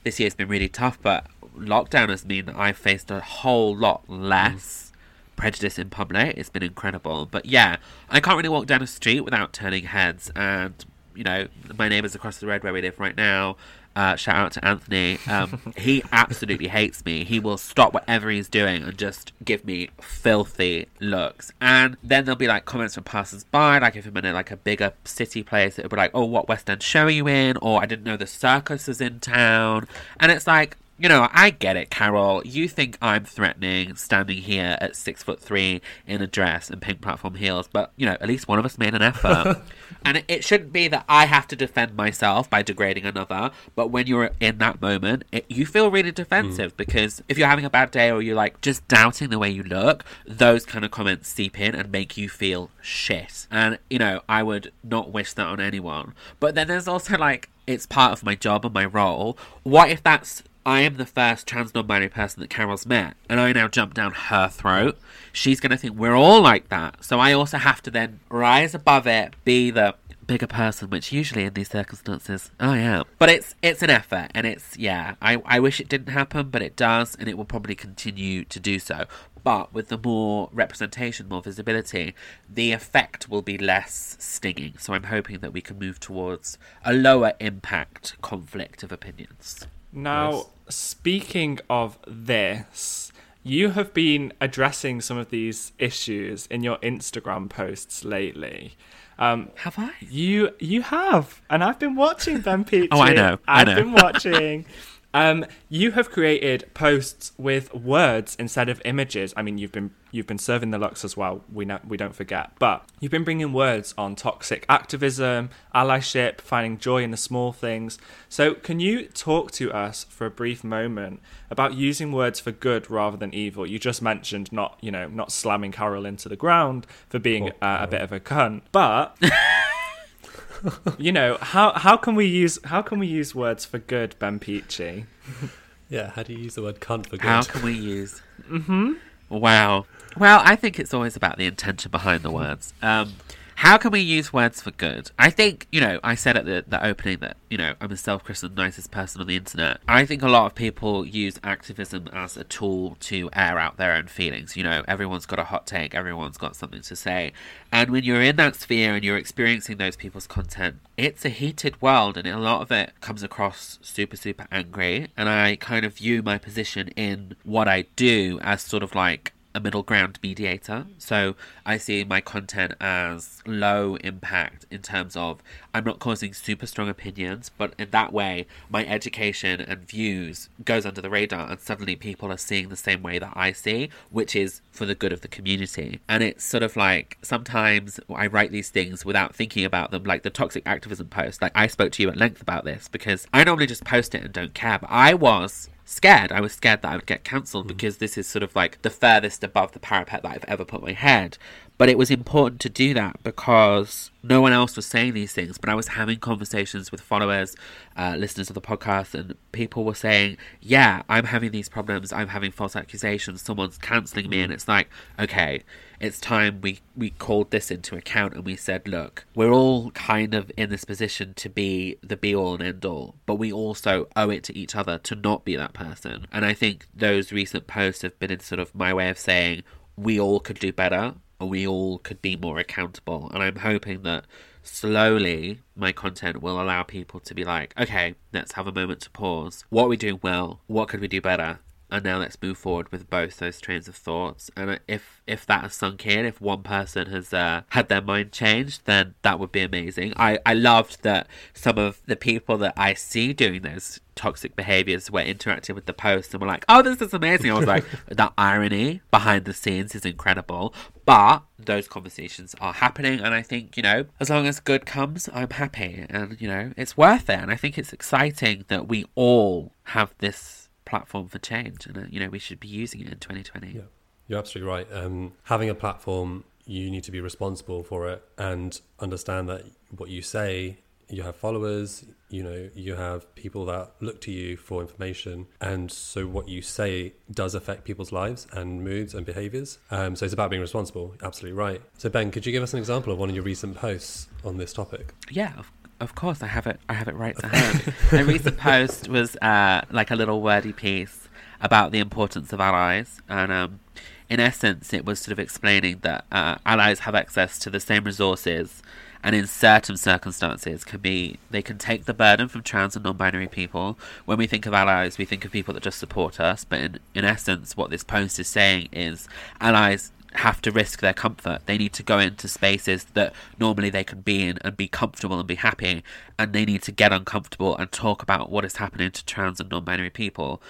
this year's been really tough, but lockdown has mean that I've faced a whole lot less prejudice in public. It's been incredible. But yeah, I can't really walk down a street without turning heads. And, you know, my neighbours across the road where we live right now, uh, shout out to Anthony. Um, he absolutely hates me. He will stop whatever he's doing and just give me filthy looks. And then there'll be like comments from passers by, like if I'm in like a bigger city place, it'll be like, "Oh, what West End show are you in?" Or I didn't know the circus was in town. And it's like, you know, I get it, Carol. You think I'm threatening standing here at six foot three in a dress and pink platform heels, but you know, at least one of us made an effort. *laughs* and it, it shouldn't be that I have to defend myself by degrading another. But when you're in that moment, it, you feel really mm. defensive because if you're having a bad day or you're like just doubting the way you look, those kind of comments seep in and make you feel shit. And you know, I would not wish that on anyone. But then there's also like it's part of my job and my role. What if that's I am the first trans non-binary person that Carol's met, and I now jump down her throat. She's going to think we're all like that. So I also have to then rise above it, be the bigger person, which usually in these circumstances I am. But it's it's an effort, and it's yeah. I I wish it didn't happen, but it does, and it will probably continue to do so. But with the more representation, more visibility, the effect will be less stinging. So I'm hoping that we can move towards a lower impact conflict of opinions. Now, Nice. speaking of this, you have been addressing some of these issues in your Instagram posts lately. Um, Have I? you you have, and I've been watching Ben Pechey. *laughs* Oh, I know, I I've know. been watching. *laughs* Um, you have created posts with words instead of images. I mean, you've been you've been serving the Lux as well. We know we don't forget, but you've been bringing words on toxic activism, allyship, finding joy in the small things. So, can you talk to us for a brief moment about using words for good rather than evil? You just mentioned not you know not slamming Carol into the ground for being uh, a bit of a cunt, but *laughs* you know how how can we use how can we use words for good, Ben Pechey? *laughs* Yeah, how do you use the word cunt for good? How can we use? mm-hmm. Wow. Well, I think it's always about the intention behind the words. Um, how can we use words for good? I think, you know, I said at the, the opening that, you know, I'm a self christened nicest person on the internet. I think a lot of people use activism as a tool to air out their own feelings. You know, everyone's got a hot take, everyone's got something to say. And when you're in that sphere and you're experiencing those people's content, it's a heated world and a lot of it comes across super, super angry. And I kind of view my position in what I do as sort of like a middle ground mediator. Mm. So I see my content as low impact in terms of I'm not causing super strong opinions, but in that way, my education and views goes under the radar, and suddenly people are seeing the same way that I see, which is for the good of the community. And it's sort of like sometimes I write these things without thinking about them, like the toxic activism post. Like I spoke to you at length about this because I normally just post it and don't care, but I was scared. I was scared that I would get cancelled mm. because this is sort of like the furthest above the parapet that I've ever put my head. But it was important to do that because no one else was saying these things. But I was having conversations with followers, uh, listeners of the podcast, and people were saying, Yeah, I'm having these problems. I'm having false accusations. Someone's cancelling me. And it's like, okay, it's time we, we called this into account and we said, Look, we're all kind of in this position to be the be all and end all, but we also owe it to each other to not be that person. And I think those recent posts have been in sort of my way of saying, we all could do better we all could be more accountable. And I'm hoping that slowly my content will allow people to be like, okay, let's have a moment to pause. What are we doing well? What could we do better? And now let's move forward with both those trains of thoughts. And if if that has sunk in, if one person has uh, had their mind changed, then that would be amazing. I I loved that some of the people that I see doing those toxic behaviors were interacting with the post and were like, "Oh, this is amazing." I was like, *laughs* that irony behind the scenes is incredible. But those conversations are happening, and I think you know, as long as good comes, I'm happy, and you know, it's worth it. And I think it's exciting that we all have this platform for change, and uh, you know, we should be using it in 2020. Yeah, you're absolutely right. Um, having a platform, you need to be responsible for it and understand that what you say you have followers, you know, you have people that look to you for information. And so what you say does affect people's lives and moods and behaviors. Um, so it's about being responsible. Absolutely right. So, Ben, could you give us an example of one of your recent posts on this topic? Yeah, of, of course. I have it. I have it right to hand. the recent post was uh, like a little wordy piece about the importance of allies. And um, in essence, it was sort of explaining that uh, allies have access to the same resources and in certain circumstances can be they can take the burden from trans and non-binary people when we think of allies we think of people that just support us but in, in essence what this post is saying is allies have to risk their comfort. They need to go into spaces that normally they can be in and be comfortable and be happy, and they need to get uncomfortable and talk about what is happening to trans and non binary people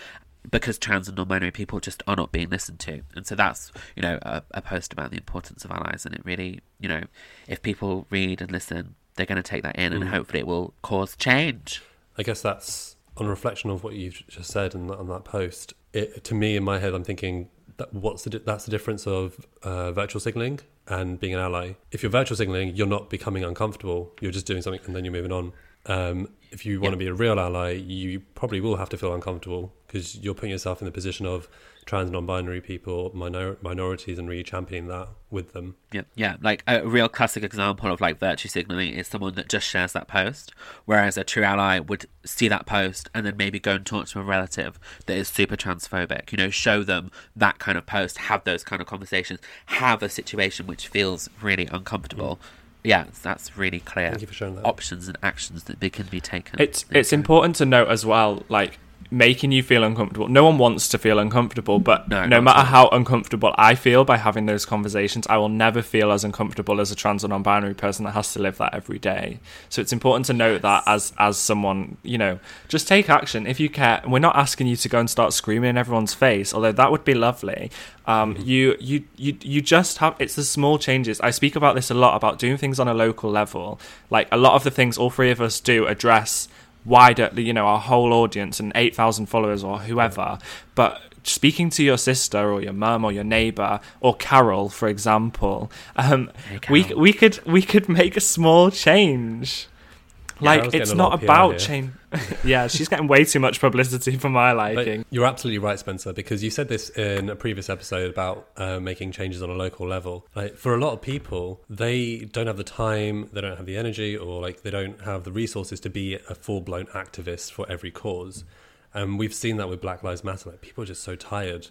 because trans and non-binary people just are not being listened to and so that's you know a, a, post about the importance of allies and it really you know if people read and listen they're going to take that in and mm. hopefully it will cause change i guess that's on reflection of what you've just said on, on that post it, to me in my head i'm thinking that what's the that's the difference of uh, virtual signaling and being an ally. If you're virtual signaling you're not becoming uncomfortable. You're just doing something and then you're moving on. Um, if you want to be a real ally, you probably will have to feel uncomfortable because you're putting yourself in the position of trans non-binary people, minor- minorities, and really championing that with them. Yeah, yeah. Like a real classic example of like virtue signaling is someone that just shares that post, whereas a true ally would see that post and then maybe go and talk to a relative that is super transphobic. You know, show them that kind of post, have those kind of conversations, have a situation which feels really uncomfortable. Mm yeah, that's really clear. Thank you for showing that. Options and actions that can be taken. It's it's important to note as well, like making you feel uncomfortable. No one wants to feel uncomfortable, but no, no matter how uncomfortable I feel by having those conversations, I will never feel as uncomfortable as a trans or non-binary person that has to live that every day. So it's important to note that as as someone, you know, just take action if you care. We're not asking you to go and start screaming in everyone's face, although that would be lovely. Um, mm-hmm. you, you, you, you just have. It's the small changes. I speak about this a lot about doing things on a local level. Like a lot of the things all three of us do address wider, you know, our whole audience and 8,000 followers or whoever. But speaking to your sister or your mum or your neighbor or Carol, for example, um, hey, we we could we could make a small change. Like it's not about change. *laughs* yeah, she's getting way too much publicity for my liking. But you're absolutely right, Spencer, because you said this in a previous episode about uh, making changes on a local level. Like for a lot of people, they don't have the time, they don't have the energy, or like they don't have the resources to be a full blown activist for every cause. And we've seen that with Black Lives Matter. Like people are just so tired.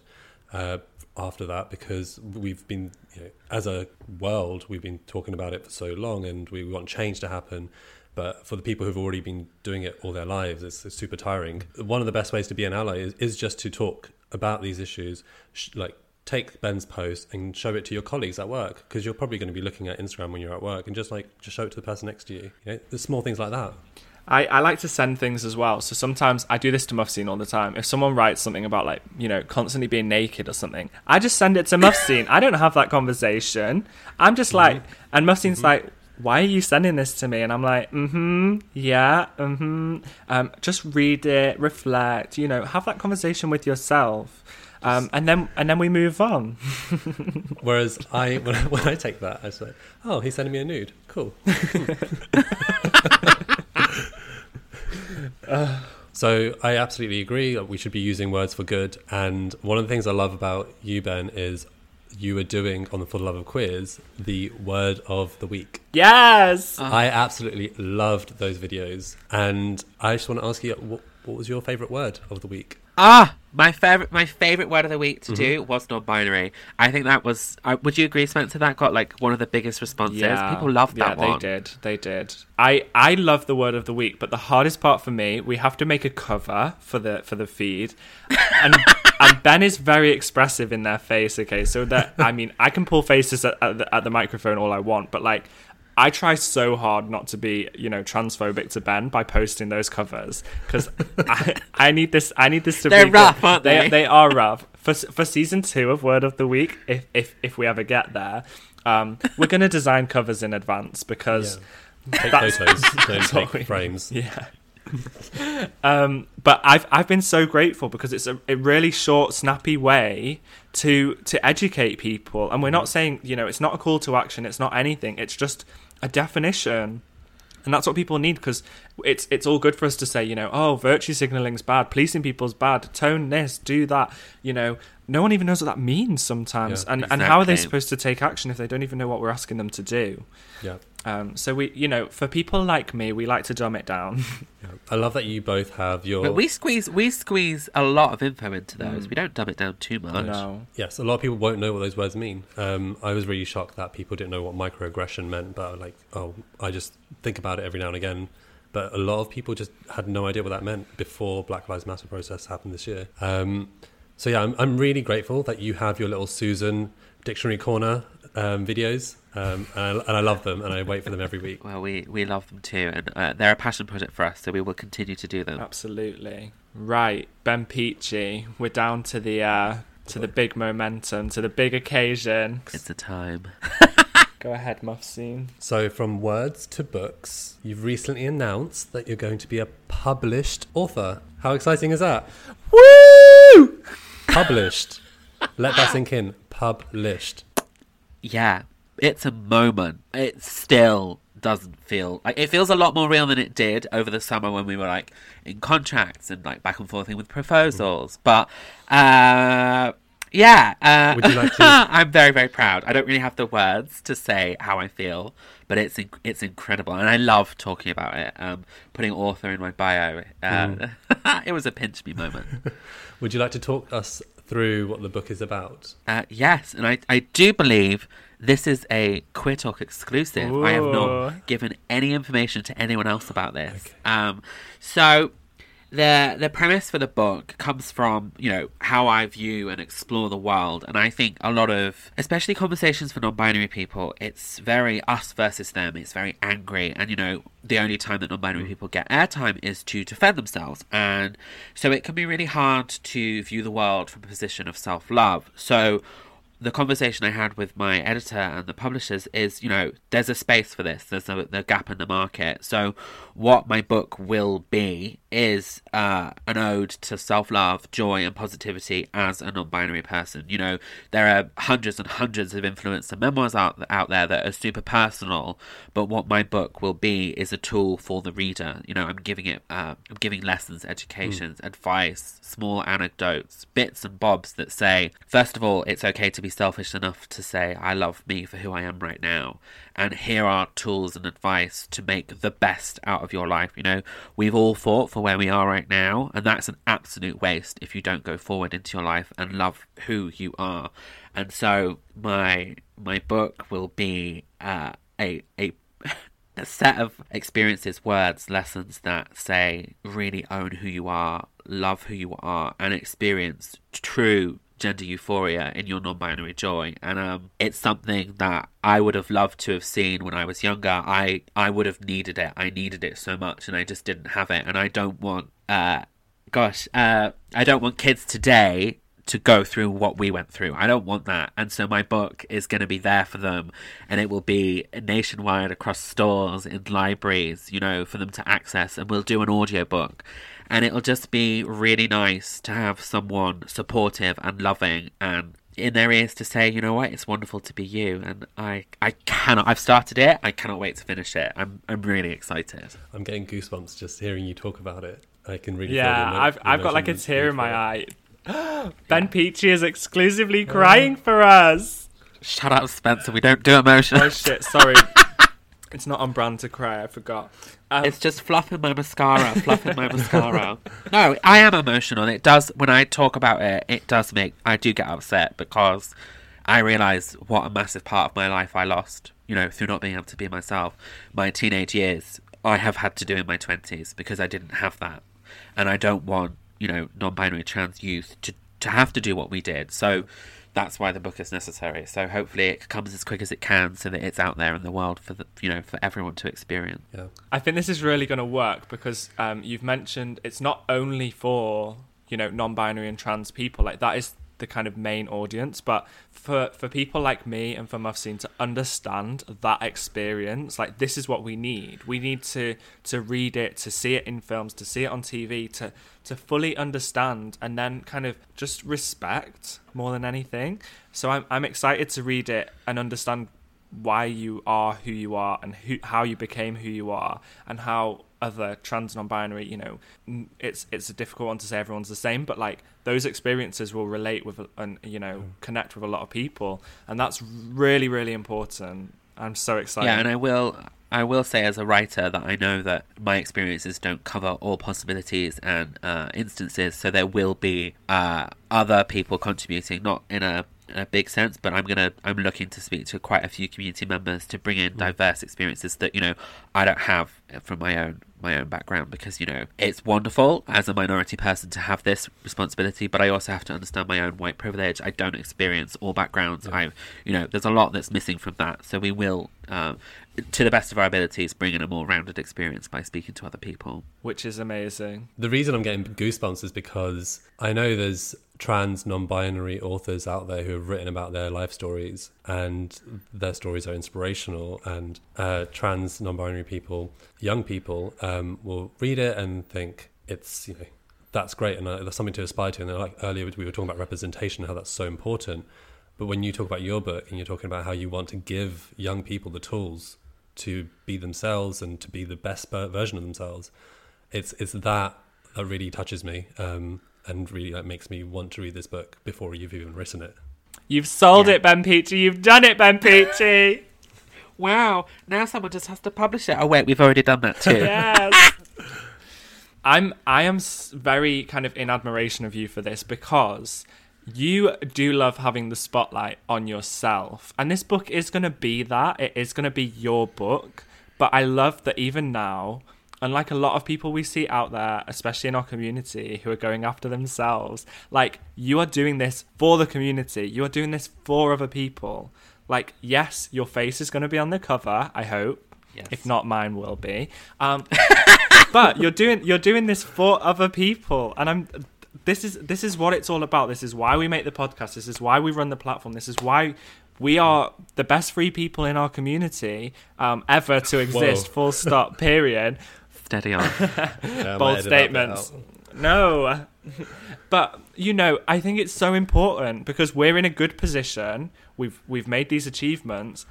Uh, after that because we've been you know, as a world we've been talking about it for so long and we want change to happen but for the people who've already been doing it all their lives, it's, it's super tiring. One of the best ways to be an ally is, is just to talk about these issues, sh- like take Ben's post and show it to your colleagues at work because you're probably going to be looking at Instagram when you're at work and just like just show it to the person next to you. you know, there's small things like that. I, I like to send things as well. So sometimes I do this to Mufseen all the time. If someone writes something about like, you know, constantly being naked or something, I just send it to Mufseen. I don't have that conversation. I'm just like, mm-hmm. and Mufseen's mm-hmm. like, why are you sending this to me? And I'm like, mm-hmm, yeah, mm-hmm. Um, just read it, reflect, you know, have that conversation with yourself. Um, and then and then we move on. *laughs* Whereas I when, I, when I take that, I say, "Oh, he's sending me a nude. Cool." *laughs* so I absolutely agree that we should be using words for good. And one of the things I love about you, Ben, is you were doing on the For the Love of Queers the word of the week. Yes. Ah. I absolutely loved those videos, and I just want to ask you, what, what was your favourite word of the week? Ah, my favorite, my favorite word of the week Mm-hmm. to do was non-binary. I think that was. Uh, would you agree, Spencer? That got like one of the biggest responses. People loved that yeah, one. they did. They did. I I love the word of the week, but the hardest part for me, we have to make a cover for the for the feed, and *laughs* and Ben is very expressive in their face. Okay, so that I mean, I can pull faces at, at, the, at the microphone all I want, but like. I try so hard not to be, you know, transphobic to Ben by posting those covers because I, I need this. I need this to They're be rough, good. aren't they? They are rough for for season two of Word of the Week. If if if we ever get there, um, we're gonna design covers in advance because Take photos, *laughs* don't take we- frames. yeah. um, but I've I've been so grateful because it's a, a really short, snappy way to to educate people, and we're not saying you know it's not a call to action, it's not anything, it's just a definition, and that's what people need because it's it's all good for us to say you know oh virtue signaling's bad, policing people's bad, tone this, do that, you know. No one even knows what that means sometimes, Yeah. and and how are they supposed to take action if they don't even know what we're asking them to do? Yeah. Um, so we, you know, for people like me, we like to dumb it down. *laughs* I love that you both have your. But we squeeze, we squeeze a lot of info into those. We don't dumb it down too much. Mm. no, Yes, a lot of people won't know what those words mean. Um, I was really shocked that people didn't know what microaggression meant, but like, oh, I just think about it every now and again. But a lot of people just had no idea what that meant before Black Lives Matter process happened this year. Um, so yeah, I'm, I'm really grateful that you have your little Susan Dictionary Corner um, videos, um, and, I, and I love them, and I wait for them every week. Well, we, we love them too, and uh, they're a passion project for us, so we will continue to do them. absolutely right. Ben Pechey, we're down to the uh, to the big momentum, to the big occasion. It's a time. *laughs* *laughs* Go ahead, Mufseen. So, from words to books, you've recently announced that you're going to be a published author. How exciting is that? Woo! Published. Let that sink in. Published. Yeah, it's a moment. It still doesn't feel like it feels a lot more real than it did over the summer when we were like in contracts and like back and forthing with proposals. But uh yeah, uh, Would you like to- *laughs* I'm very very proud. I don't really have the words to say how I feel, but it's inc- it's incredible, and I love talking about it. Um, putting author in my bio, uh, *laughs* it was a pinch me moment. *laughs* Would you like to talk us through what the book is about? Uh, yes, and I, I do believe this is a Queer Talk exclusive. I have not given any information to anyone else about this. Um, so the the premise for the book comes from you know how I view and explore the world, and I think a lot of especially conversations for non-binary people, it's very us versus them. It's very angry, and you know the only time that non-binary mm. people get airtime is to defend themselves, and so it can be really hard to view the world from a position of self-love. So the conversation I had with my editor and the publishers is, you know, there's a space for this. There's a, the gap in the market. So, what my book will be is uh, an ode to self-love, joy, and positivity as a non-binary person. You know, there are hundreds and hundreds of influencer memoirs out out there that are super personal, but what my book will be is a tool for the reader. You know, I'm giving it, uh, I'm giving lessons, educations, advice, small anecdotes, bits and bobs that say, first of all, it's okay to be selfish enough to say, I love me for who I am right now. And here are tools and advice to make the best out of your life. You know, we've all fought for where we are right now, and that's an absolute waste if you don't go forward into your life and love who you are. And so my my book will be uh, a a *laughs* a set of experiences, words, lessons that say really own who you are, love who you are, and experience true gender euphoria in your non-binary joy. And um, it's something that I would have loved to have seen when I was younger. I I would have needed it. I needed it so much, and I just didn't have it. And I don't want, uh, gosh, uh, I don't want kids today to go through what we went through. I don't want that. And so my book is going to be there for them and it will be nationwide across stores, in libraries, you know, for them to access. And we'll do an audiobook. And it'll just be really nice to have someone supportive and loving and in their ears to say, you know what, it's wonderful to be you. And I, I cannot, I've started it. I cannot wait to finish it. I'm, I'm really excited. I'm getting goosebumps just hearing you talk about it. I can really feel Yeah, the emo- I've I've got like a tear in my feel. eye. *gasps* Ben Pechey is exclusively uh, crying for us. Shut up, Spencer. We don't do emotion. Oh shit! Sorry, *laughs* it's not on brand to cry. I forgot. Um, It's just fluffing my mascara, fluffing my mascara. No, I am emotional. It does when I talk about it. It does make I do get upset because I realise what a massive part of my life I lost. You know, through not being able to be myself. My teenage years, I have had to do in my twenties because I didn't have that, and I don't want you know non-binary trans youth to to have to do what we did. So. That's why the book is necessary. So hopefully it comes as quick as it can, so that it's out there in the world for the you know for everyone to experience. Yeah. I think this is really going to work because um, you've mentioned it's not only for you know non-binary and trans people. Like that is the kind of main audience, but for for people like me and for Mufseen to understand that experience, like this is what we need. We need to to read it, to see it in films, to see it on TV, to to fully understand and then kind of just respect more than anything. So I'm I'm excited to read it and understand why you are who you are and who, how you became who you are and how other trans non-binary you know it's it's a difficult one to say everyone's the same but like those experiences will relate with and you know connect with a lot of people and that's really really important. I'm so excited. Yeah, and I will I will say as a writer that I know that my experiences don't cover all possibilities and uh, instances, so there will be uh, other people contributing, not in a, in a big sense, but I'm gonna I'm looking to speak to quite a few community members to bring in diverse experiences that you know I don't have from my own my own background because you know it's wonderful as a minority person to have this responsibility but i also have to understand my own white privilege. I don't experience all backgrounds. I you know there's a lot that's missing from that. So we will um, to the best of our abilities bringing a more rounded experience by speaking to other people. Which is amazing. The reason I'm getting goosebumps is because I know there's trans non-binary authors out there who have written about their life stories and their stories are inspirational and uh, trans non-binary people young people um, will read it and think it's you know that's great and uh, there's something to aspire to. And like earlier we were talking about representation how that's so important. But when you talk about your book and you're talking about how you want to give young people the tools to be themselves and to be the best version of themselves it's it's that that really touches me um, and really like makes me want to read this book before you've even written it. you've sold Yeah. it ben pechey you've done it ben pechey *laughs* wow now someone just has to publish it oh wait we've already done that too yes. *laughs* I'm I am very kind of in admiration of you for this because you do love having the spotlight on yourself. And this book is going to be that. It is going to be your book. But I love that even now, unlike a lot of people we see out there, especially in our community, who are going after themselves, like you are doing this for the community. You are doing this for other people. Like, yes, your face is going to be on the cover, I hope. Yes. If not, mine will be. Um, *laughs* but you're doing you're doing this for other people, and I'm. This is this is what it's all about. This is why we make the podcast. This is why we run the platform. This is why we are the best free people in our community um, ever to exist. Whoa. Full stop. *laughs* Period. steady on *laughs* Yeah, Bold edit that bit statements. No. *laughs* But you know, I think it's so important because we're in a good position. We've we've made these achievements.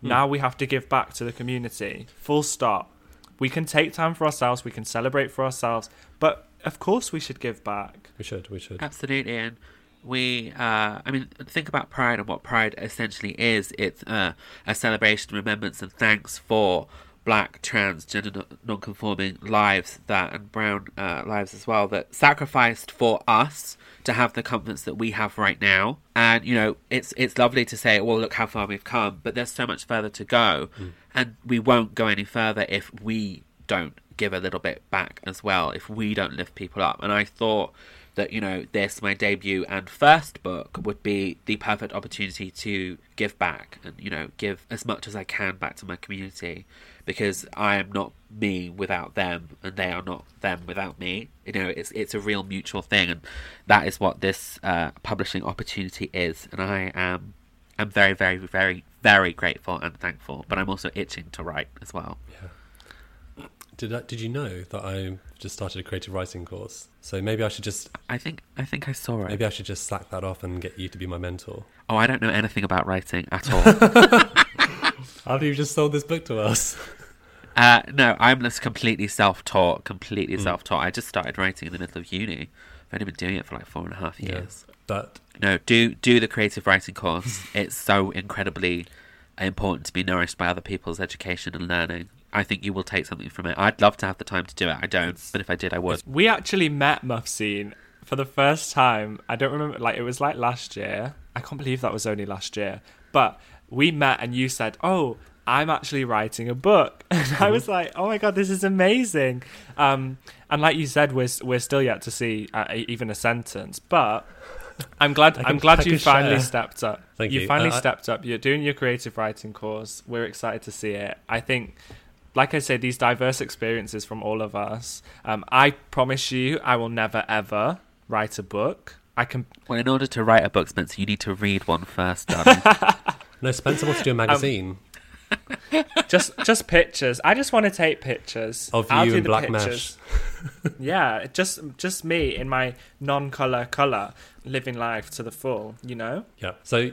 Now we have to give back to the community. Full stop. We can take time for ourselves, we can celebrate for ourselves, but of course we should give back. We should, we should. Absolutely, and we, uh, I mean, think about Pride and what Pride essentially is. It's uh, a celebration, remembrance, and thanks for black, trans, gender non- non-conforming lives that, and brown uh, lives as well, that sacrificed for us to have the comforts that we have right now. And you know, it's it's lovely to say, well, look how far we've come, but there's so much further to go, and we won't go any further if we don't give a little bit back as well. If we don't lift people up, and I thought that you know this my debut and first book would be the perfect opportunity to give back and you know give as much as I can back to my community because I am not me without them and they are not them without me. You know it's it's a real mutual thing and that is what this uh, publishing opportunity is. And I am I'm very very very very grateful and thankful but I'm also itching to write as well Did I, did you know that I just started a creative writing course? So maybe I should just I think I think I saw it maybe I should just slack that off and get you to be my mentor. oh I don't know anything about writing at all *laughs* After you've just sold this book to us. *laughs* Uh, no, I'm just completely self-taught. Completely Mm. self-taught. I just started writing in the middle of uni. I've only been doing it for like four and a half Yeah. years. But No, do do the creative writing course. it's so incredibly important to be nourished by other people's education and learning. I think you will take something from it. I'd love to have the time to do it. I don't, but if I did, I would. We actually met Mufseen for the first time. I don't remember, like, it was like last year. I can't believe that was only last year. But we met and you said, Oh, I'm actually writing a book. *laughs* And I was like, Oh my God, this is amazing. Um, and like you said, we're, we're still yet to see uh, even a sentence. But I'm glad, I I'm glad you finally share. stepped up. Thank you. You finally uh, stepped up. You're doing your creative writing course. We're excited to see it. I think like I say, these diverse experiences from all of us. Um, I promise you, I will never ever write a book. I can. Well, in order to write a book, Spencer, you need to read one first, darling. *laughs* no, Spencer wants to do a magazine just just pictures. I just want to take pictures of I'll you in black pictures. yeah, just just me in my non-color color, living life to the full. You know. Yeah. So,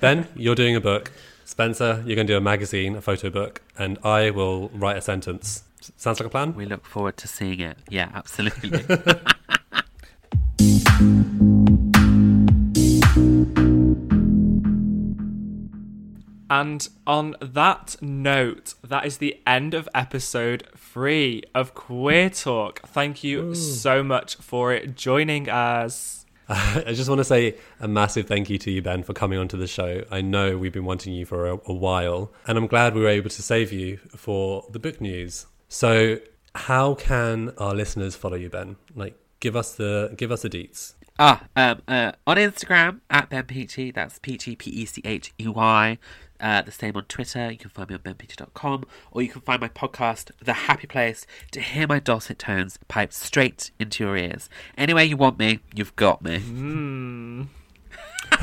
Ben, you're doing a book. Spencer, you're going to do a magazine, a photo book, and I will write a sentence. Sounds like a plan? we look forward to seeing it. Yeah, absolutely. *laughs* And on that note, that is the end of episode three of Queer Talk. Thank you so much for joining us. *laughs* I just want to say a massive thank you to you, Ben, for coming onto the show. I know we've been wanting you for a, a while, and I'm glad we were able to save you for the book news. So, how can our listeners follow you, Ben? Like, give us the give us the deets. Ah, um, uh, on Instagram at Ben Pechey. That's Pechey P E C H E Y. Uh, the same on Twitter. You can find me on benpechey.com, or you can find my podcast, The Happy Place, to hear my dulcet tones piped straight into your ears. Anywhere you want me, you've got me. *laughs* *laughs*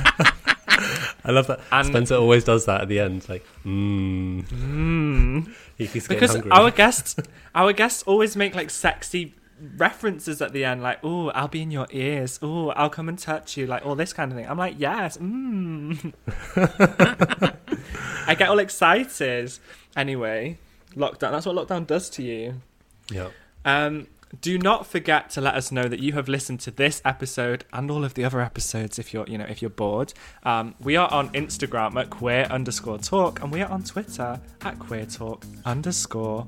I love that. And- Spencer always does that at the end, like, mmm. Mm. He keeps getting Because hungry. our guests, our guests always make like sexy references at the end, like "Oh, I'll be in your ears. Oh, I'll come and touch you," like all this kind of thing. I'm like, yes, mm. *laughs* I get all excited. Anyway, lockdown. That's what lockdown does to you. yeah. Um, do not forget to let us know that you have listened to this episode and all of the other episodes if you're, you know, if you're bored. Um, we are on Instagram at queer underscore talk and we are on Twitter at queer talk underscore.